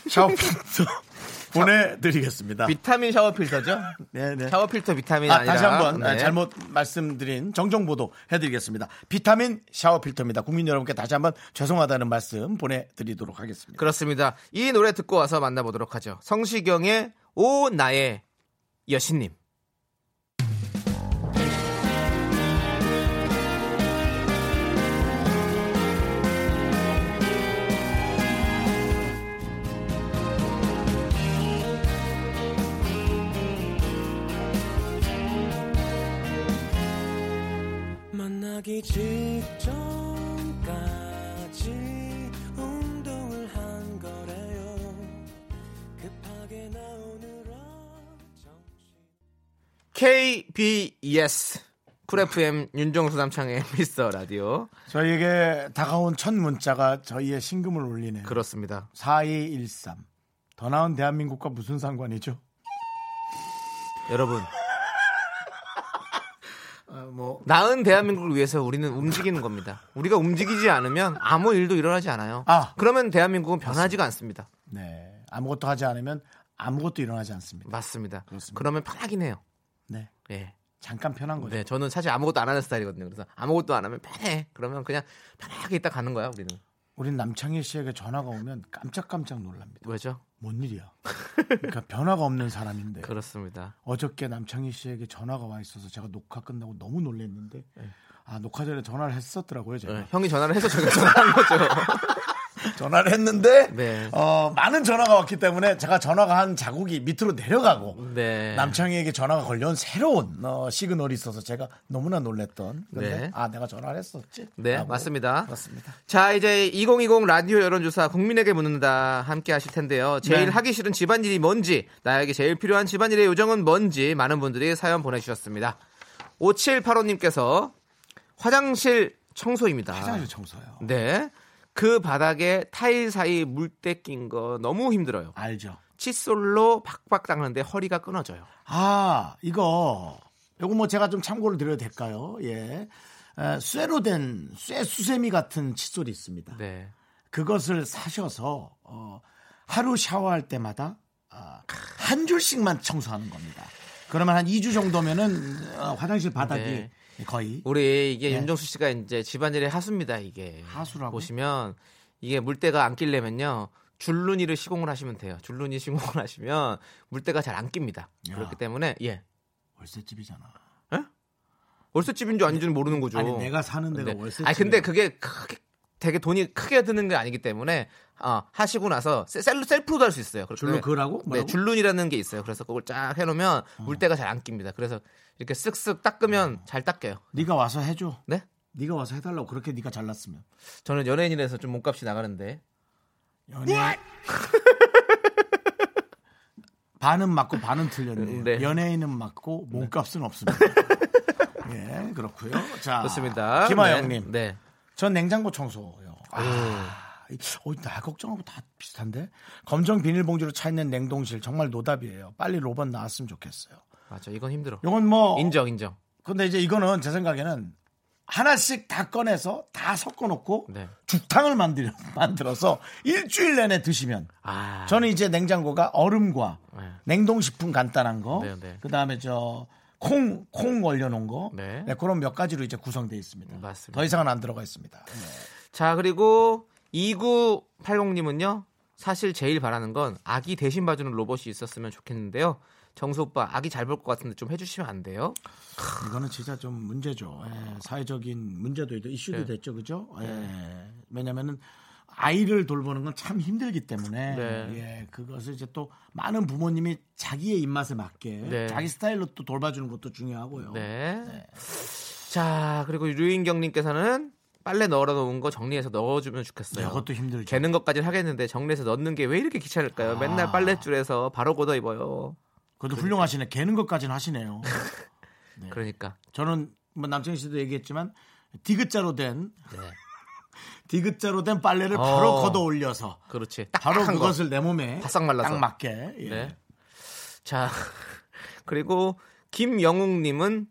샤워 필터 보내드리겠습니다. 비타민 샤워 필터죠? 네, 네. 샤워 필터 비타민 아, 아니라 다시 한번 네. 잘못 말씀드린 정정 보도 해드리겠습니다. 비타민 샤워 필터입니다. 국민 여러분께 다시 한번 죄송하다는 말씀 보내드리도록 하겠습니다. 그렇습니다. 이 노래 듣고 와서 만나보도록 하죠. 성시경의 오 나의 여신님. 만나기 직전까지 운동을 한 거래요 급하게 나오느라 정신 KBS 쿨 FM 윤정수 남창의 미스터 라디오. 저희에게 다가온 첫 문자가 저희의 신금을 울리네요. 그렇습니다. 4213. 더 나은 대한민국과 무슨 상관이죠? 여러분. 아, 뭐 나은 대한민국을 위해서 우리는 움직이는 겁니다. 우리가 움직이지 않으면 아무 일도 일어나지 않아요. 아. 그러면 대한민국은 변하지가 않습니다. 네. 아무것도 하지 않으면 아무것도 일어나지 않습니다. 맞습니다. 그렇습니다. 그러면 편하긴 해요. 네. 예. 잠깐 편한 거죠. 네, 저는 사실 아무것도 안 하는 스타일이거든요. 그래서 아무것도 안 하면 편해. 그러면 그냥 편하게 있다 가는 거야, 우리는. 우린 남창희 씨에게 전화가 오면 깜짝깜짝 놀랍니다. 왜죠? 뭔 일이야? 그러니까 변화가 없는 사람인데 그렇습니다. 어저께 남창희 씨에게 전화가 와 있어서 제가 녹화 끝나고 너무 놀랐는데 아 녹화 전에 전화를 했었더라고요. 제가 네, 형이 전화를 해서 저희가 전화한 거죠. 전화를 했는데 네. 어, 많은 전화가 왔기 때문에 제가 전화가 한 자국이 밑으로 내려가고 네. 남창희에게 전화가 걸려온 새로운 어, 시그널이 있어서 제가 너무나 놀랬던 근데 네. 아 내가 전화를 했었지 네. 맞습니다. 그렇습니다. 자, 이제 2020 라디오 여론조사 국민에게 묻는다 함께 하실 텐데요. 제일 네. 하기 싫은 집안일이 뭔지, 나에게 제일 필요한 집안일의 요정은 뭔지 많은 분들이 사연 보내주셨습니다. 5785님께서 화장실 청소입니다. 화장실 청소요. 네. 그 바닥에 타일 사이 물때 낀 거 너무 힘들어요. 알죠. 칫솔로 팍팍 닦는데 허리가 끊어져요. 아, 이거, 요거 뭐 제가 좀 참고를 드려도 될까요? 예. 에, 쇠로 된, 쇠 수세미 같은 칫솔이 있습니다. 네. 그것을 사셔서, 어, 하루 샤워할 때마다, 아, 한 줄씩만 청소하는 겁니다. 그러면 한 2주 정도면은, 어, 화장실 바닥이 네. 거의. 우리 이게 네. 윤정수 씨가 이제 집안일의 하수입니다, 이게. 하수라고? 보시면 이게 물때가 안 끼려면요. 줄눈이를 시공을 하시면 돼요. 줄눈이 시공을 하시면 물때가 잘 안 낍니다. 야. 그렇기 때문에 예. 월세집이잖아. 월세집인 줄 아닌지는 모르는 거죠. 아니, 내가 사는 데가 네. 월세집. 아니 근데 그게 크게 되게 돈이 크게 드는 게 아니기 때문에 어, 하시고 나서 셀- 셀 셀프로도 할 수 있어요. 때문에 그으라고? 네? 어. 줄눈이라는 게 있어요. 그래서 그걸 쫙 해놓으면 물때가 잘 안 낍니다. 그래서 이렇게 쓱쓱 닦으면 잘 닦여요. 네가 와서 해줘. 네? 네가 와서 해달라고 그렇게 네가 잘났으면. 저는 연예인이라서 좀 몸값이 나가는데 연예 반은 맞고 반은 틀렸네요. 네. 연예인은 맞고 몸값은 없습니다. 예, 그렇고요. 자, 좋습니다. 김하영님, 네. 네. 전 냉장고 청소요. 아, 이- 어, 나 걱정하고 다 비슷한데 검정 비닐봉지로 차 있는 냉동실 정말 노답이에요. 빨리 로봇 나왔으면 좋겠어요. 맞아. 이건 힘들어. 이건 뭐 인정, 인정. 근데 이제 이거는 제 생각에는 하나씩 다 꺼내서 다 섞어놓고 네. 죽탕을 만들, 만들어서 일주일 내내 드시면 아. 저는 이제 냉장고가 얼음과 네. 냉동식품 간단한 거, 네, 네. 그 다음에 저 콩, 콩 얼려놓은 거, 네. 네, 그런 몇 가지로 이제 구성되어 있습니다. 맞습니다. 더 이상은 안 들어가 있습니다. 네. 자, 그리고 2980님은요. 사실 제일 바라는 건 아기 대신 봐주는 로봇이 있었으면 좋겠는데요. 정수 오빠 아기 잘 볼 것 같은데 좀 해주시면 안 돼요? 이거는 진짜 좀 문제죠. 예, 사회적인 문제도 있고 이슈도 네. 됐죠, 그죠? 예, 왜냐면은 아이를 돌보는 건 참 힘들기 때문에 네. 예, 그것을 이제 또 많은 부모님이 자기의 입맛에 맞게 네. 자기 스타일로 또 돌봐주는 것도 중요하고요. 네. 자, 그리고 류인경님께서는 빨래 널어 놓은 거 정리해서 넣어주면 좋겠어요. 네, 그것도 힘들죠. 개는 것까지는 하겠는데 정리해서 넣는 게 왜 이렇게 귀찮을까요? 맨날 아. 빨랫줄에서 바로 걷어 입어요. 그래도 훌륭하시네. 개는 것까지는 하시네요. 그러니까. 저는 뭐 남창희 씨도 얘기했지만 디귿자로 된 네. 디귿자로 된 빨래를 바로 어. 걷어 올려서 그렇지. 바로. 그것을 내 몸에 바싹 말라서. 딱 맞게 예. 네. 자, 그리고 김영웅님은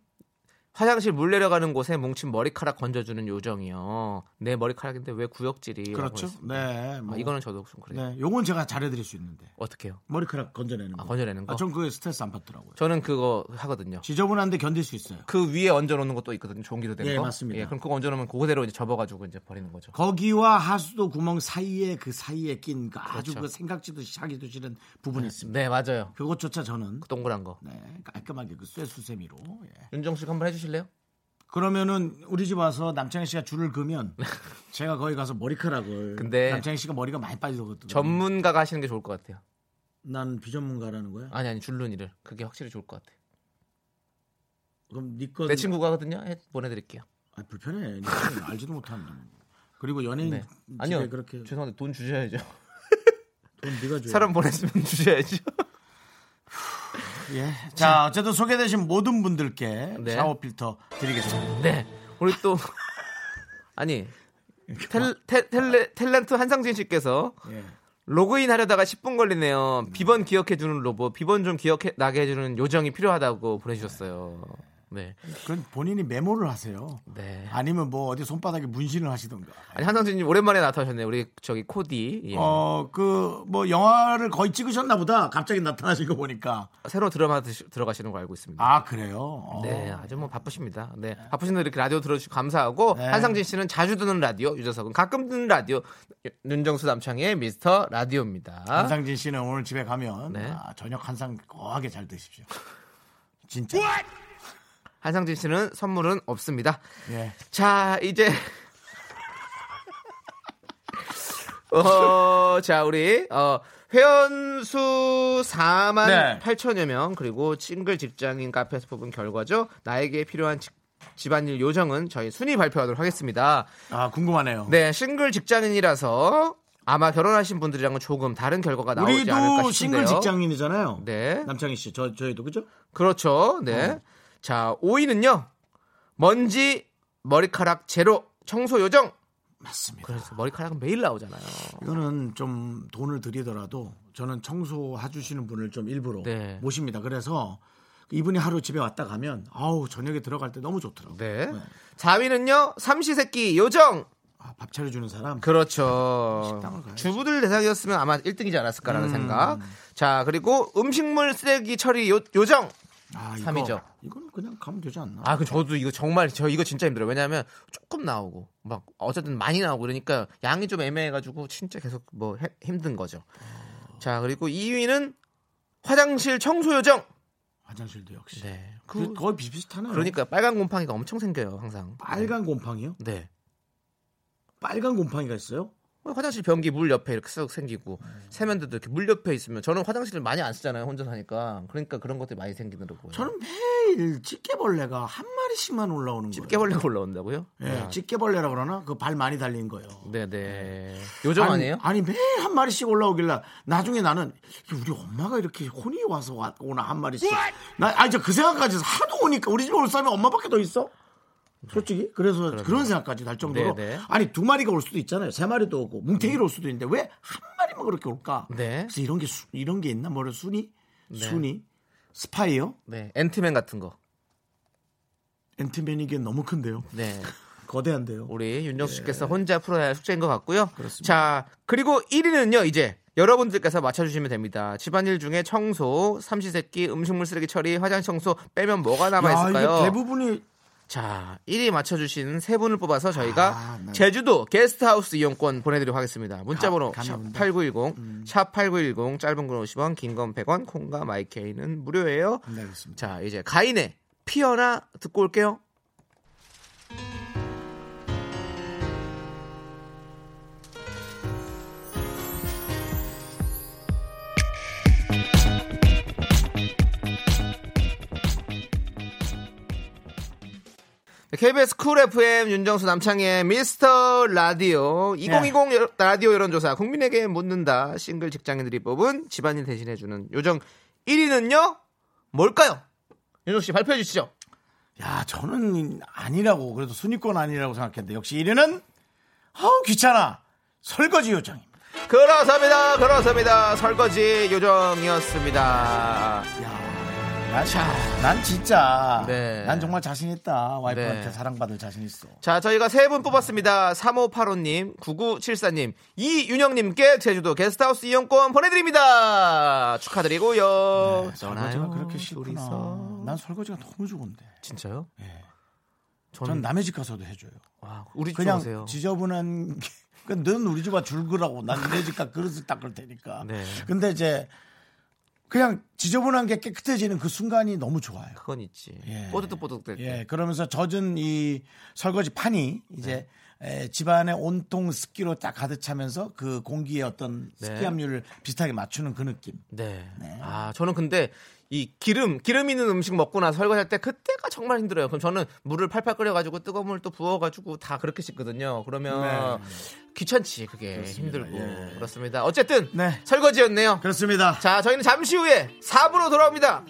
화장실 물 내려가는 곳에 뭉친 머리카락 건져주는 요정이요. 내 머리카락인데 왜 구역질이? 그렇죠. 네. 뭐. 아, 이거는 저도 좀 그래요. 네. 요건 제가 잘해드릴 수 있는데 어떻게요? 머리카락 건져내는 거. 아, 건져내는 거? 아, 전 그게 스트레스 안 받더라고요. 저는 그거 하거든요. 지저분한데 견딜 수 있어요. 그 위에 얹어놓는 것도 있거든요. 종기로 된 예, 거. 맞습니다. 예, 그럼 그거 얹어놓으면 그대로 이제 접어가지고 이제 버리는 거죠. 거기와 하수도 구멍 사이에 그 사이에 낀 그 아주 그렇죠. 그 생각지도 하기도 싫은 부분이 있습니다. 네, 맞아요. 그것조차 저는 그 동그란 거. 네, 깔끔하게 그 쇠수세미로. 예. 윤정수 씨 한번 해주실 래요? 그러면은 우리 집 와서 남창희 씨가 줄을 그면 제가 거기 가서 머리카락을 근데 남창희 씨가 머리가 많이 빠지거든요. 전문가가 하시는 게 좋을 것 같아요. 난 비전문가라는 거야. 아니 아니 줄눈이를 그게 확실히 좋을 것 같아요. 그럼 니거 내 친구가 하거든요. 해- 보내드릴게요. 아, 불편해. 니 친구는 알지도 못하는데. 그리고 연예인 네. 아니요. 그렇게 죄송한데 돈 주셔야죠. 돈 네가 줘. 사람 보냈으면 주셔야죠. 예. 자, 어쨌든 소개되신 모든 분들께 네. 샤워 필터 드리겠습니다. 네. 우리 또 아니 텔, 텔, 텔레, 탤런트 한상진 씨께서 예. 로그인 하려다가 10분 걸리네요. 비번 기억해 주는 로봇, 비번 좀 기억해 나게 해주는 요정이 필요하다고 보내주셨어요. 네, 그건 본인이 메모를 하세요. 네. 아니면 뭐 어디 손바닥에 문신을 하시던가. 아니 한상진님 오랜만에 나타나셨네요. 우리 저기 코디 예. 어, 그, 뭐, 영화를 거의 찍으셨나 보다. 갑자기 나타나신 거 보니까. 새로 드라마 드시- 들어가시는 거 알고 있습니다. 아, 그래요? 어. 네, 아주 뭐 바쁘십니다. 네, 바쁘신데 이렇게 라디오 들어주시고 감사하고 네. 한상진 씨는 자주 듣는 라디오, 유재석은 가끔 듣는 라디오, 윤정수 남창의 미스터 라디오입니다. 한상진 씨는 오늘 집에 가면 네. 아, 저녁 한 상 거하게 잘 드십시오. 진짜. 한상진 씨는 선물은 없습니다. 예. 자, 이제 어, 자, 우리 어 회원 수 4만 네. 8천여 명 그리고 싱글 직장인 카페에서 뽑은 결과죠. 나에게 필요한 직- 집안일 요정은 저희 순위 발표하도록 하겠습니다. 아, 궁금하네요. 네, 싱글 직장인이라서 아마 결혼하신 분들이랑은 조금 다른 결과가 나오지 않을까 우리도 싶은데요. 싱글 직장인이잖아요. 네. 남창희 씨, 저, 저희도 그죠? 그렇죠. 네. 어. 자, 5위는요. 먼지 머리카락 제로 청소 요정. 맞습니다. 그래서 머리카락은 매일 나오잖아요. 이거는 좀 돈을 들이더라도 저는 청소해 주시는 분을 좀 일부러 네. 모십니다. 그래서 이분이 하루 집에 왔다 가면 아우 저녁에 들어갈 때 너무 좋더라고요. 네. 4위는요. 삼시세끼 요정. 아, 밥 차려주는 사람. 그렇죠. 주부들 대상이었으면 아마 1등이지 않았을까라는 음. 생각. 자, 그리고 음식물 쓰레기 처리 요, 요정. 아, 이거, 삼이죠. 이거 는 그냥 가면 되지 않나? 아, 그 저도 이거 정말 저 이거 진짜 힘들어요. 왜냐하면 조금 나오고 막 어쨌든 많이 나오고 그러니까 양이 좀 애매해가지고 진짜 계속 뭐 해- 힘든 거죠. 자, 그리고 2위는 화장실 청소 요정. 화장실도 역시. 네. 그, 그, 거의 비슷비슷하네요. 그러니까 빨간 곰팡이가 엄청 생겨요, 항상. 빨간 곰팡이요? 네. 빨간 곰팡이가 있어요? 화장실 변기 물 옆에 이렇게 쓱 생기고 음. 세면대도 이렇게 물 옆에 있으면 저는 화장실을 많이 안 쓰잖아요 혼자 사니까 그러니까 그런 것들이 많이 생기더라고요. 저는 매일 집게벌레가 한 마리씩만 올라오는 거예요. 집게벌레가 올라온다고요? 예, 집게벌레라 그러나 그 발 많이 달린 거예요. 네네. 요정 아니에요? 아니 매일 한 마리씩 올라오길래 나중에 나는 우리 엄마가 이렇게 혼이 와서 와- 오나 한 마리씩. 나 아니 저 그 생각까지 해서 하도 오니까 우리 집에 올 사람이 엄마밖에 더 있어? 솔직히 그래서 그런 생각까지 날 정도로 네, 네. 아니 두 마리가 올 수도 있잖아요 세 마리도 오고 뭉탱이로 올 수도 있는데 왜 한 마리만 그렇게 올까? 네. 그래서 이런 게 수- 이런 게 있나 뭐를 순위 순위 스파이요 네. 앤트맨 같은 거. 앤트맨 이게 너무 큰데요 네. 거대한데요 우리 윤정수 씨께서 혼자 풀어야 할 숙제인 것 같고요. 예. 그렇습니다. 자, 그리고 1위는요, 이제 여러분들께서 맞춰주시면 됩니다. 집안일 중에 청소, 삼시세끼, 음식물 쓰레기 처리, 화장실 청소 빼면 뭐가 야, 남아있을까요? 대부분이 자, 1위 맞춰주신 세 분을 뽑아서 저희가 아, 네. 제주도 게스트하우스 이용권 보내드리도록 하겠습니다. 문자번호 가- 감사합니다. 샵8910, 샵8910, 짧은 건 50원, 긴 건 100원, 콩과 마이케이는 무료예요. 네. 자, 이제 가인의 피어나 듣고 올게요. KBS 쿨 FM 윤정수 남창의 미스터 라디오 2020 여- 라디오 여론조사 국민에게 묻는다 싱글 직장인들이 뽑은 집안일 대신해주는 요정 1위는요 뭘까요? 윤정 씨 발표해 주시죠. 야, 저는 아니라고 그래도 순위권 아니라고 생각했는데 역시 1위는 아우 귀찮아 설거지 요정입니다. 그렇습니다. 그렇습니다. 설거지 요정이었습니다. 난, 난 진짜 네. 난 정말 자신 있다 와이프한테 네. 사랑받을 자신 있어. 자, 저희가 세 분 뽑았습니다. 3585님, 9974님, 이윤영님께 제주도 게스트하우스 이용권 보내드립니다. 축하드리고요. 설거지가 그렇게 싫구나. 둘이서. 난 설거지가 너무 좋은데. 진짜요? 예. 저는 전 남의 집 가서도 해줘요. 와, 우리 집 그냥 오세요. 지저분한 게, 그넌 우리 집와 줄그라고 난 내 집가 그릇을 닦을 테니까. 네. 근데 이제 그냥 지저분한 게 깨끗해지는 그 순간이 너무 좋아요. 그건 있지. 예. 뽀득뽀득 될 때. 예, 그러면서 젖은 이 설거지 판이 이제 네. 에, 집안의 온통 습기로 딱 가득 차면서 그 공기의 어떤 네. 습기 함유를 비슷하게 맞추는 그 느낌. 네. 네. 아, 저는 근데 이 기름, 기름 있는 음식 먹고 나서 설거지할 때 그때가 정말 힘들어요. 그럼 저는 물을 팔팔 끓여가지고 뜨거운 물 또 부어가지고 다 그렇게 씻거든요. 그러면 귀찮지, 그게. 네. 그렇습니다. 힘들고. 예. 그렇습니다. 어쨌든 네. 설거지였네요. 그렇습니다. 자, 저희는 잠시 후에 4부로 돌아옵니다.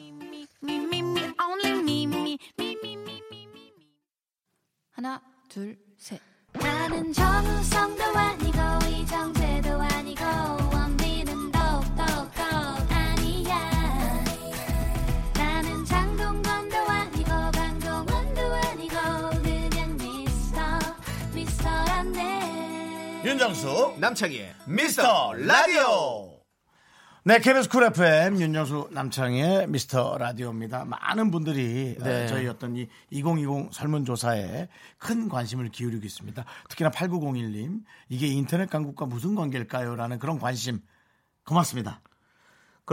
하나, 둘, 셋. 나는 정우성도 아니고 이정재도 아니고 윤정수 남창희의 미스터 라디오. 네, KBS 쿨 FM 윤정수 남창의 미스터 라디오입니다. 많은 분들이 네. 어, 저희 어떤 이 2020 설문조사에 큰 관심을 기울이고 있습니다. 특히나 8901님, 이게 인터넷 강국과 무슨 관계일까요? 라는 그런 관심. 고맙습니다.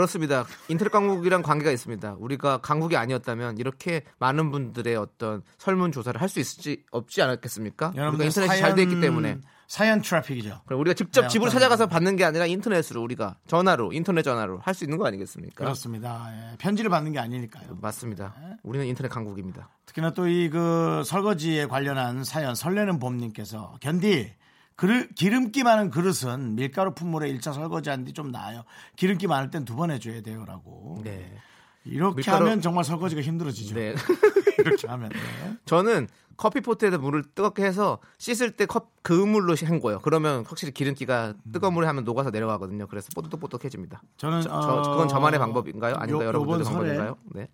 그렇습니다. 인터넷 강국이랑 관계가 있습니다. 우리가 강국이 아니었다면 이렇게 많은 분들의 어떤 설문 조사를 할 수 있을지 없지 않았겠습니까? 우리가 인터넷이 잘 돼 있기 때문에 사연 트래픽이죠. 그럼 우리가 직접 네, 집으로 찾아가서 받는 게 아니라 인터넷으로 우리가 전화로 인터넷 전화로 할 수 있는 거 아니겠습니까? 그렇습니다. 예, 편지를 받는 게 아니니까요. 맞습니다. 우리는 인터넷 강국입니다. 특히나 또 이 그 설거지에 관련한 사연 설레는 봄님께서 견디 그릇, 기름기 많은 그릇은 밀가루 품물에 1차 설거지한 뒤좀 나아요. 기름기 많을 땐 두 번 해줘야 돼요 라고. 네. 이렇게 밀가루- 하면 정말 설거지가 힘들어지죠. 네. 이렇게 하면. 네. 저는 커피포트에다 물을 뜨겁게 해서 씻을 때 컵 그 물로 헹궈요. 그러면 확실히 기름기가 뜨거운 물에 하면 녹아서 내려가거든요. 그래서 뽀득뽀득해집니다. 저는 저, 어, 저- 그건 저만의 방법인가요? 요- 아닌가 요? 여러분들의 방법인가요? 네.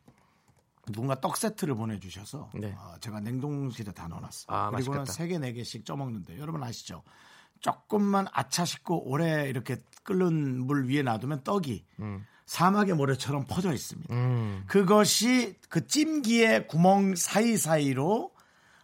누군가 떡 세트를 보내주셔서 네. 어, 제가 냉동실에 다 넣어놨어요. 아, 그리고는. 세 개 네 개씩 쪄먹는데 여러분 아시죠? 조금만 아차 싶고 오래 이렇게 끓는 물 위에 놔두면 떡이 사막의 모래처럼 퍼져 있습니다. 음. 그것이 그 찜기의 구멍 사이사이로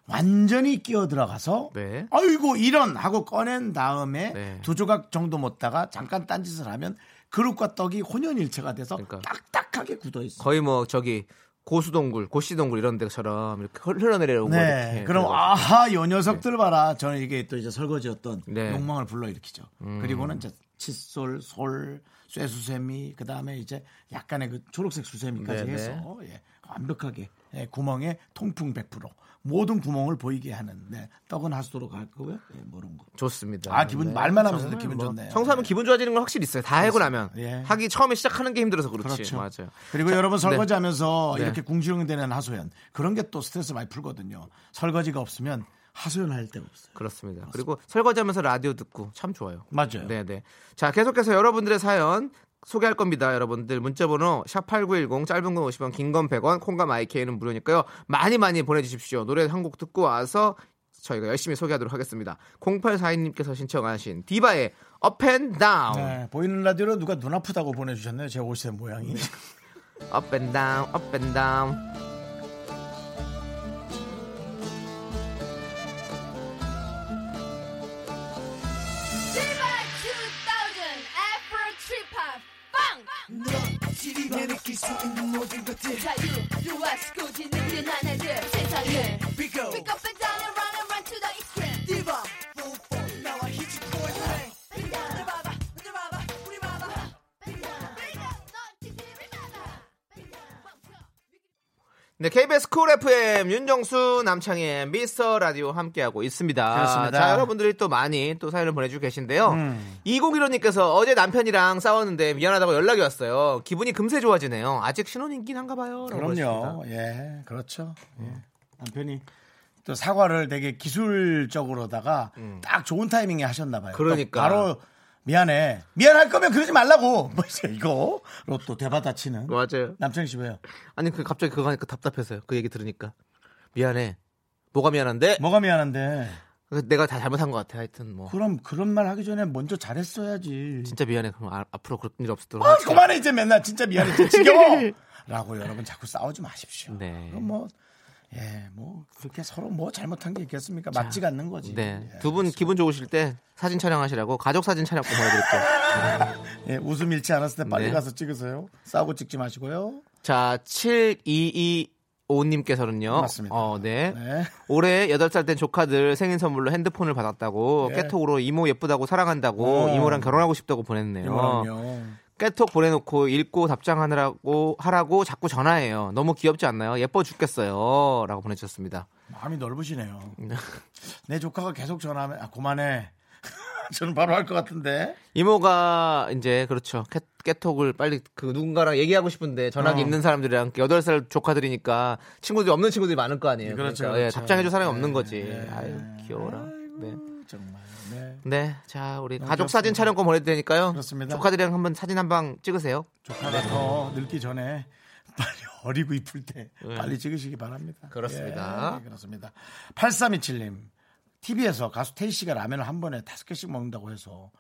완전히 끼어 들어가서 네. 아이고 이런 하고 꺼낸 다음에 네. 두 조각 정도 먹다가 잠깐 딴짓을 하면 그릇과 떡이 혼연일체가 돼서 그러니까. 딱딱하게 굳어 있어요. 거의 뭐 저기 고수동굴, 고시동굴 이런 데처럼 이렇게 흘러내려오고 네. 이렇게 그럼. 아하 요 녀석들 봐라. 저는 이게 또 이제 설거지였던 네. 음. 욕망을 불러일으키죠. 그리고는 이제 칫솔, 솔, 쇠수세미, 그 다음에 이제 약간의 그 초록색 수세미까지 네, 해서 예, 완벽하게 예, 구멍에 통풍 100% 모든 구멍을 보이게 하는 네, 떡은 하수도록 할 거고요. 예, 모르는 거. 좋습니다. 아, 기분- 말만 하면서도 기분 뭐 좋네요. 청소하면 네. 기분 좋아지는 건 확실히 있어요. 다 하고 나면 예. 하기 처음에 시작하는 게 힘들어서 그렇지. 그렇죠. 맞아요. 그리고 여러분 설거지하면서 네. 이렇게 궁시렁대는 하소연 그런 게 또 스트레스 많이 풀거든요. 설거지가 없으면 하소연할 데가 없어요. 그렇습니다. 그리고 설거지하면서 라디오 듣고 참 좋아요. 맞아요. 네, 네. 자, 계속해서 여러분들의 사연 소개할 겁니다. 여러분들 문자번호 샵8910 짧은 건 50원, 긴 건 100원, 콩과 마이케이는 무료니까요. 많이 많이 보내주십시오. 노래 한 곡 듣고 와서 저희가 열심히 소개하도록 하겠습니다. 0842님께서 신청하신 디바의 Up and Down, 네, 보이는 라디오로 누가 눈 아프다고 보내주셨네요. 제 옷의 모양이. Up and Down, Up and Down. 내 모든 것들. 자유로와 스고지 느끼는 하나들 세상을 네, KBS 쿨 FM 윤정수 남창의 미스터 라디오 함께하고 있습니다. 그렇습니다. 자, 여러분들이 또 많이 또 사연을 보내주고 계신데요. 음. 2015님께서 어제 남편이랑 싸웠는데 미안하다고 연락이 왔어요. 기분이 금세 좋아지네요. 아직 신혼이긴 한가 봐요. 그럼요. 예, 그렇죠. 예. 남편이 또 사과를 되게 기술적으로다가 딱 좋은 타이밍에 하셨나 봐요. 음. 그러니까. 또 바로 미안해. 미안할 거면 그러지 말라고. 뭐 이제 이거로 또 대받아치는. 맞아요. 남창희 씨 왜요? 아니, 그 갑자기 그거 하니까 답답해서요. 그 얘기 들으니까. 미안해. 뭐가 미안한데? 뭐가 미안한데? 내가 다 잘못한 것 같아. 하여튼 뭐. 그럼 그런 말 하기 전에 먼저 잘했어야지. 진짜 미안해. 그럼 아- 앞으로 그런 일 없도록. 아. 그만해 이제 맨날 진짜 미안해. 진짜 지겨워. 라고 여러분 자꾸 싸우지 마십시오. 네. 그럼 뭐 예, 뭐 그렇게 서로 뭐 잘못한 게 있겠습니까? 맞지가 않는 거지. 네. 예. 두분 기분 좋으실 때 사진 촬영하시라고 가족 사진 촬영 꼭 보내드릴게요. 예, 웃음 잃지 않았을 때 빨리 네. 가서 찍으세요. 싸우고 찍지 마시고요. 자, 7225님께서는요. 맞습니다. 어, 네. 네. 올해 8살 된 조카들 생일 선물로 핸드폰을 받았다고 예. 깨톡으로 이모 예쁘다고 사랑한다고 어. 이모랑 결혼하고 싶다고 보냈네요. 이모랑요. 깨톡 보내놓고 읽고 답장하느라고 하라고 자꾸 전화해요. 너무 귀엽지 않나요? 예뻐 죽겠어요. 라고 보내주셨습니다. 마음이 넓으시네요. 네. 내 조카가 계속 전화하면 아 그만해. 저는 바로 할 것 같은데. 이모가 이제 그렇죠. 깨, 깨톡을 빨리 그 누군가랑 얘기하고 싶은데 전화기 어. 있는 사람들이랑 8살 조카들이니까 친구들이 없는 친구들이 많을 거 아니에요. 그렇죠, 그러니까, 예, 그렇죠. 답장해줄 사람이 네, 없는 거지. 네. 아유, 귀여워라. 네. 정말. 네. 네. 자, 우리 너무 가족 사진. 촬영권 보내도 되니까요. 그렇습니다. 조카들이랑 한번 사진 한 방 찍으세요. 조카가 더 늙기 전에 빨리 어리고 이쁠 때 네. 빨리 찍으시기 바랍니다. 그렇습니다. 예, 그렇습니다. 8327님. TV에서 가수 태희 씨가 라면을 한 번에 다섯 개씩 먹는다고 해서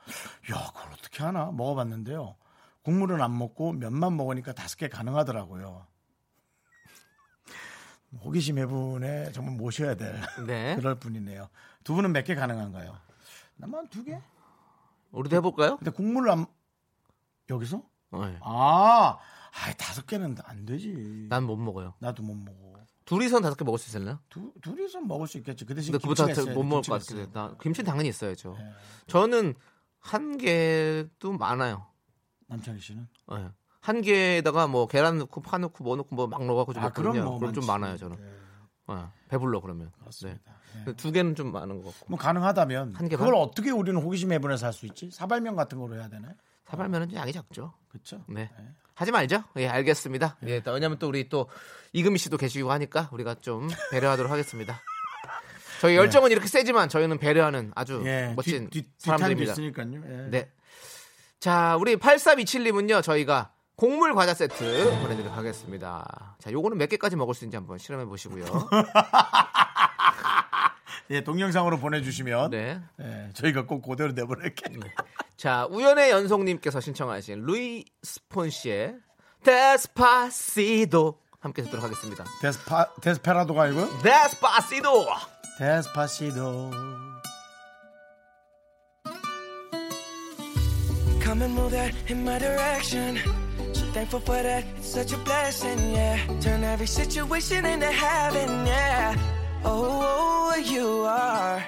야 그걸 어떻게 하나 먹어봤는데요. 국물은 안 먹고 면만 먹으니까 다섯 개 가능하더라고요. 호기심 해분에 정말 모셔야 될 네. 그럴 분이네요. 두 분은 몇 개 가능한가요? 나만 두 개? 우리도 해볼까요? 근데 국물을 안 여기서? 네. 아, 아 다섯 개는 안 되지. 난 못 먹어요. 나도 못 먹어. 둘이선 다섯 개 먹을 수 있을래요? 두, 둘이서 먹을 수 있겠지. 그 대신 김치가 더 있어야 못 돼, 먹을 것 돼. 나 김치 당연히 있어야죠. 네. 저는 한 개도 많아요. 남창희 씨는? 네. 한 개에다가 뭐 계란 넣고 파 넣고 뭐 넣고 뭐 막 넣어가지고 아. 뭐 그럼 좀 많지. 많아요 저는. 네, 네. 배불러 그러면. 그렇습니다. 네. 네. 두 개는 좀 많은 것 같고. 뭐 가능하다면 한 개만? 그걸 어떻게 우리는 호기심 해분해서 할 수 있지? 사발면 같은 거로 해야 되나요? 사발면은 양이 작죠. 그렇죠? 네. 하지 말죠. 예, 알겠습니다. 예, 또 왜냐면 또 우리 또 이금희 씨도 계시고 하니까 우리가 좀 배려하도록 하겠습니다. 저희 열정은 이렇게 세지만 저희는 배려하는 아주 예, 멋진 뒤, 뒤, 사람들입니다. 있으니까요. 예. 네. 자, 우리 8327님은요, 저희가 곡물 과자 세트 보내드리도록 하겠습니다. 자, 요거는 몇 개까지 먹을 수 있는지 한번 실험해 보시고요. 예, 동영상으로 보내주시면 네. 예, 저희가 꼭 그대로 내보낼게요. 자, 우연의 연속님께서 신청하신 루이 스폰시의 데스파시도 함께 듣도록 하겠습니다. 데스파, 데스페라도가 아니고요? 데스파시도! 데스파시도. Come and move that in my direction. Thankful for that, it's such a blessing, yeah. Turn every situation into heaven, yeah. Oh, oh, oh, you are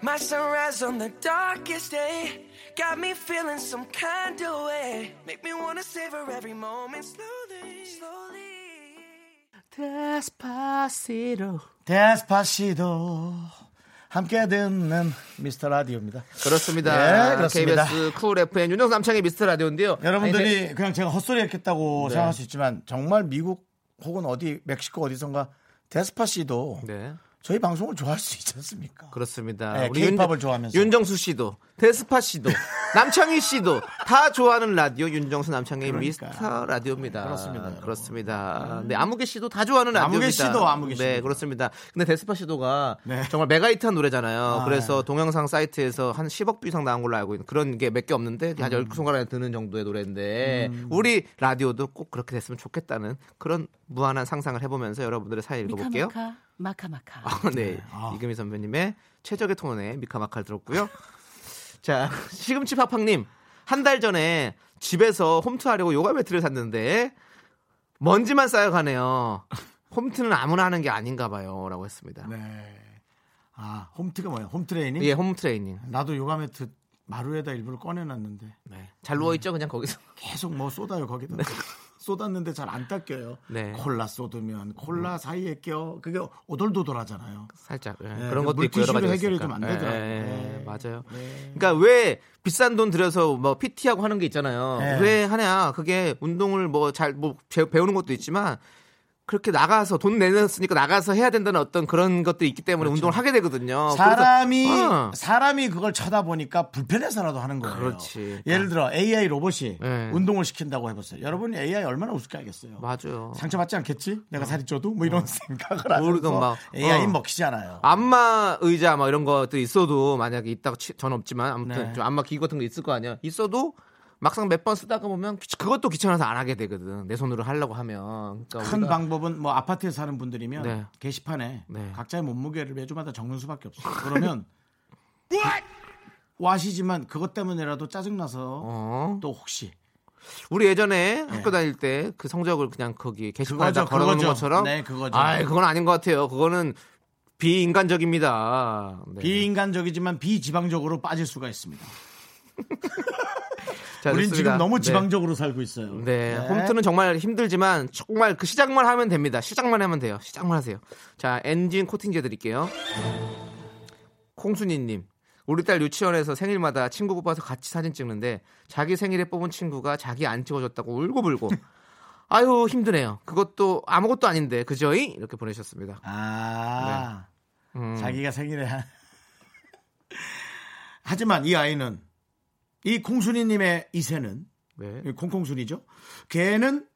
my sunrise on the darkest day. Got me feeling some kind of way. Make me wanna savor every moment slowly, slowly. Despacito. Despacito. 함께 듣는 미스터 라디오입니다. 그렇습니다. 예, 그렇습니다. KBS 쿨 FM 윤정수 남창의 미스터 라디오인데요. 여러분들이 아니, 네. 그냥 제가 헛소리 했겠다고 생각할 수 있지만 정말 미국 혹은 어디 멕시코 어디선가 데스파시도 네. 저희 방송을 좋아할 수 있지 않습니까? 그렇습니다. 네, 우리 K-팝을 윤- 좋아하면서. 윤정수 씨도, 데스파 씨도, 남창희 씨도 다 좋아하는 라디오 윤정수 남창희 그러니까. 미스터 라디오입니다. 그렇습니다, 여러분. 그렇습니다. 네, 아무개 씨도 다 좋아하는 아무개 라디오입니다. 씨도, 아무개 씨도. 네, 그렇습니다. 근데 데스파 씨도가 네. 정말 mega hit한 노래잖아요. 아, 그래서 네. 동영상 사이트에서 한 10억 뷰 이상 나온 걸로 알고 있는 그런 게 몇 개 없는데 음. 한 10손가락에 드는 정도의 노래인데 우리 라디오도 꼭 그렇게 됐으면 좋겠다는 그런 무한한 상상을 해보면서 여러분들의 사연 읽어볼게요. 마카마카. 아, 네. 아. 이금희 선배님의 최적의 톤의 미카마카를 들었고요. 자, 시금치 팍팍님. 한 달 전에 집에서 홈트 하려고 요가 매트를 샀는데 먼지만 쌓여가네요. 홈트는 아무나 하는 게 아닌가 봐요. 라고 했습니다. 네. 아, 홈트가 뭐야? 홈트레이닝? 예, 홈 트레이닝. 나도 요가 매트 마루에다 일부러 꺼내놨는데 네. 잘 누워있죠? 그냥 거기서. 계속 뭐 쏟아요 거기다. 쏟았는데 잘 안 닦여요. 네. 콜라 쏟으면 콜라 사이에 껴 그게 오돌도돌하잖아요. 살짝 예, 네, 그런 그 것도 있고 물티슈로 가지 해결이 있으니까. 좀안 되더라고요. 예, 예, 네. 맞아요. 네. 그러니까 왜 비싼 돈 들여서 뭐 PT하고 하는 게 있잖아요. 네. 왜 하냐? 그게 운동을 뭐 잘뭐 배우는 것도 있지만 그렇게 나가서 돈 내놨으니까 나가서 해야 된다는 어떤 그런 것들이 있기 때문에 운동을 하게 되거든요. 그렇죠. 사람이 그래서- 어. 사람이 그걸 쳐다보니까 불편해서라도 하는 거예요. 그렇지. 예를 들어 AI 로봇이 네. 운동을 시킨다고 해보세요. 여러분이 AI 얼마나 우습게 알겠어요. 맞아요. 상처받지 않겠지? 내가 살이 쪄도 뭐 이런 생각을 하면서 막, AI 어. 먹히잖아요. 안마 의자 막 이런 것도 있어도 만약에 있다가 치- 전 없지만 아무튼 네. 좀 안마 기구 같은 거 있을 거 아니야. 있어도 막상 몇 번 쓰다가 보면 귀- 그것도 귀찮아서 안 하게 되거든. 내 손으로 하려고 하면. 그러니까 큰 방법은 뭐 아파트에 사는 분들이면 네. 게시판에 네. 각자의 몸무게를 매주마다 적는 수밖에 없어요. 그러면 와시지만 그것 때문에라도 짜증나서 어. 또 혹시 우리 예전에 학교 다닐 때 그 성적을 그냥 거기 게시판에다 네. 그거죠, 걸어놓는 그거죠. 것처럼. 네, 그거죠. 아, 그건 아닌 것 같아요. 그거는 비인간적입니다. 네. 비인간적이지만 비지방적으로 빠질 수가 있습니다. 자, 우린 좋습니다. 지금 너무 네. 지방적으로 살고 있어요. 네, 홈트는 정말 힘들지만 정말 그 시작만 하면 됩니다. 시작만 하면 돼요. 시작만 하세요. 자, 엔진 코팅제 드릴게요. 콩순이님, 우리 딸 유치원에서 생일마다 친구 뽑아서 같이 사진 찍는데 자기 생일에 뽑은 친구가 자기 안 찍어줬다고 울고불고. 아유 힘드네요. 그것도 아무것도 아닌데 그죠이? 이렇게 보내셨습니다. 아, 음, 자기가 생일에 한... 하지만 이 아이는 이 콩순이님의 이세는 네. 콩콩순이죠. 걔는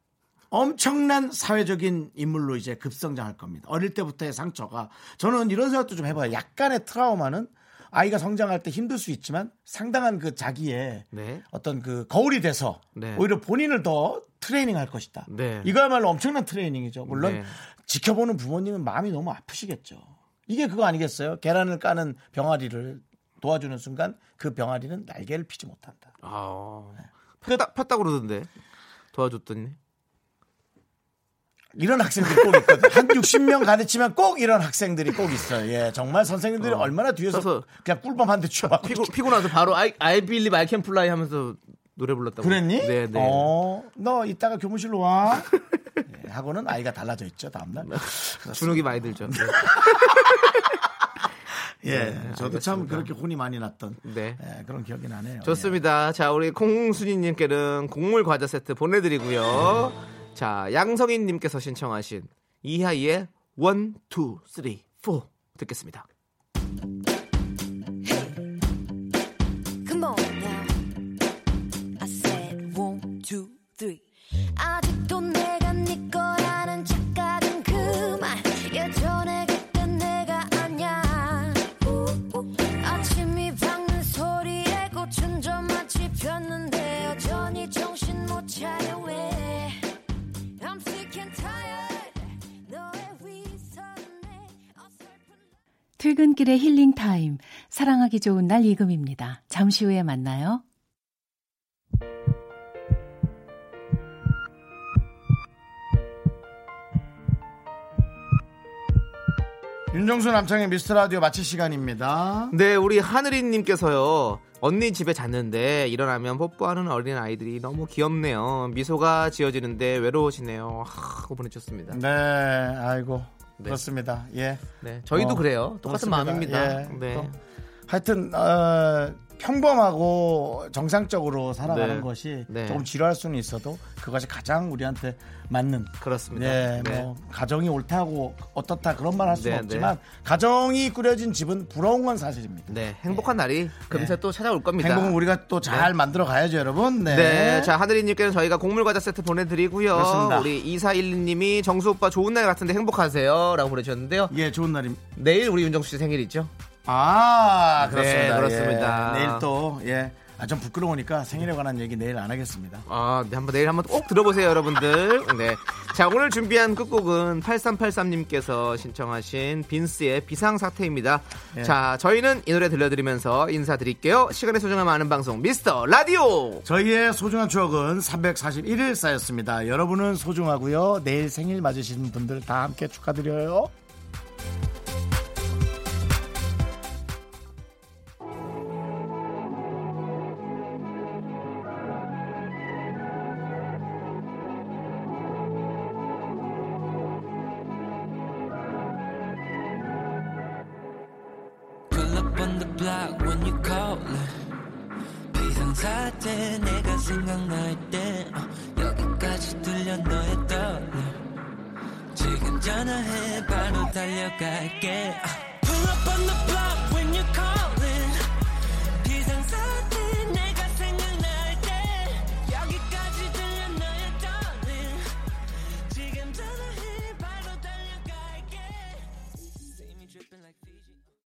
엄청난 사회적인 인물로 이제 급성장할 겁니다. 어릴 때부터의 상처가 저는 이런 생각도 좀 해봐요. 약간의 트라우마는 아이가 성장할 때 힘들 수 있지만 상당한 그 자기의 네. 어떤 그 거울이 돼서 네. 오히려 본인을 더 트레이닝할 것이다. 네. 이거야말로 엄청난 트레이닝이죠. 물론 네. 지켜보는 부모님은 마음이 너무 아프시겠죠. 이게 그거 아니겠어요? 계란을 까는 병아리를 도와주는 순간 그 병아리는 날개를 피지 못한다. 아, 폈다, 폈다 그러던데 도와줬더니 이런 학생들이 꼭 있거든. 한 60명 가르치면 꼭 이런 학생들이 꼭 있어요. 예, 정말 선생님들이 어. 얼마나 뒤에서 그래서 그냥 꿀밤 한대 주고 피고 나서 바로 I believe I can fly 하면서 노래 불렀다고. 그랬니? 네, 네. 어, 너 이따가 교무실로 와. 예, 하고는 아이가 달라져 있죠 다음날. 주눅이 많이 들죠. 네. 예, 네, 저도 참 알겠습니다. 그렇게 혼이 많이 났던 네. 예, 그런 기억이 나네요. 좋습니다. 자, 우리 콩순이님께는 곡물 과자 세트 보내드리고요. 자, 양성인님께서 신청하신 이하이의 1, 2, 3, 4 듣겠습니다. 퇴근길의 힐링 타임. 사랑하기 좋은 날 이금입니다. 잠시 후에 만나요. 윤정수 남창의 미스터 라디오 마칠 시간입니다. 네, 우리 하늘이님께서요. 언니 집에 잤는데 일어나면 뽀뽀하는 어린 아이들이 너무 귀엽네요. 미소가 지어지는데 외로우시네요. 하고 보내주셨습니다. 네, 아이고 네. 그렇습니다. 예, 네, 저희도 어, 그래요. 똑같은 그렇습니다. 마음입니다. 예, 네. 또 하여튼 어, 평범하고 정상적으로 살아가는 네. 것이 네. 조금 지루할 수는 있어도 그것이 가장 우리한테 맞는. 그렇습니다. 네, 네. 뭐 가정이 옳다고 어떻다 그런 말 할 수는 네, 없지만 가정이 꾸려진 집은 부러운 건 사실입니다. 네, 행복한 날이 금세 또 찾아올 겁니다. 행복은 우리가 또 잘 만들어 가야죠, 여러분. 네. 네. 자, 하늘이님께는 저희가 곡물 과자 세트 보내드리고요. 그렇습니다. 우리 2412님이 정수 오빠 좋은 날 같은데 행복하세요. 라고 보내주셨는데요. 예, 좋은 날입니다. 내일 우리 윤정수 씨 생일이죠? 아, 네, 그렇습니다. 그렇습니다. 예. 내일 또, 예. 아, 좀 부끄러우니까 생일에 관한 얘기 내일 안 하겠습니다. 아, 네, 한번 내일 한번 꼭 들어보세요, 여러분들. 네. 자, 오늘 준비한 끝곡은 8383님께서 신청하신 빈스의 비상사태입니다. 예. 자, 저희는 이 노래 들려드리면서 인사드릴게요. 시간의 소중함 아는 방송, 미스터 라디오! 저희의 소중한 추억은 341일 쌓였습니다. 여러분은 소중하고요. 내일 생일 맞으시는 분들 다 함께 축하드려요. 달려갈게 어. Pull up on the block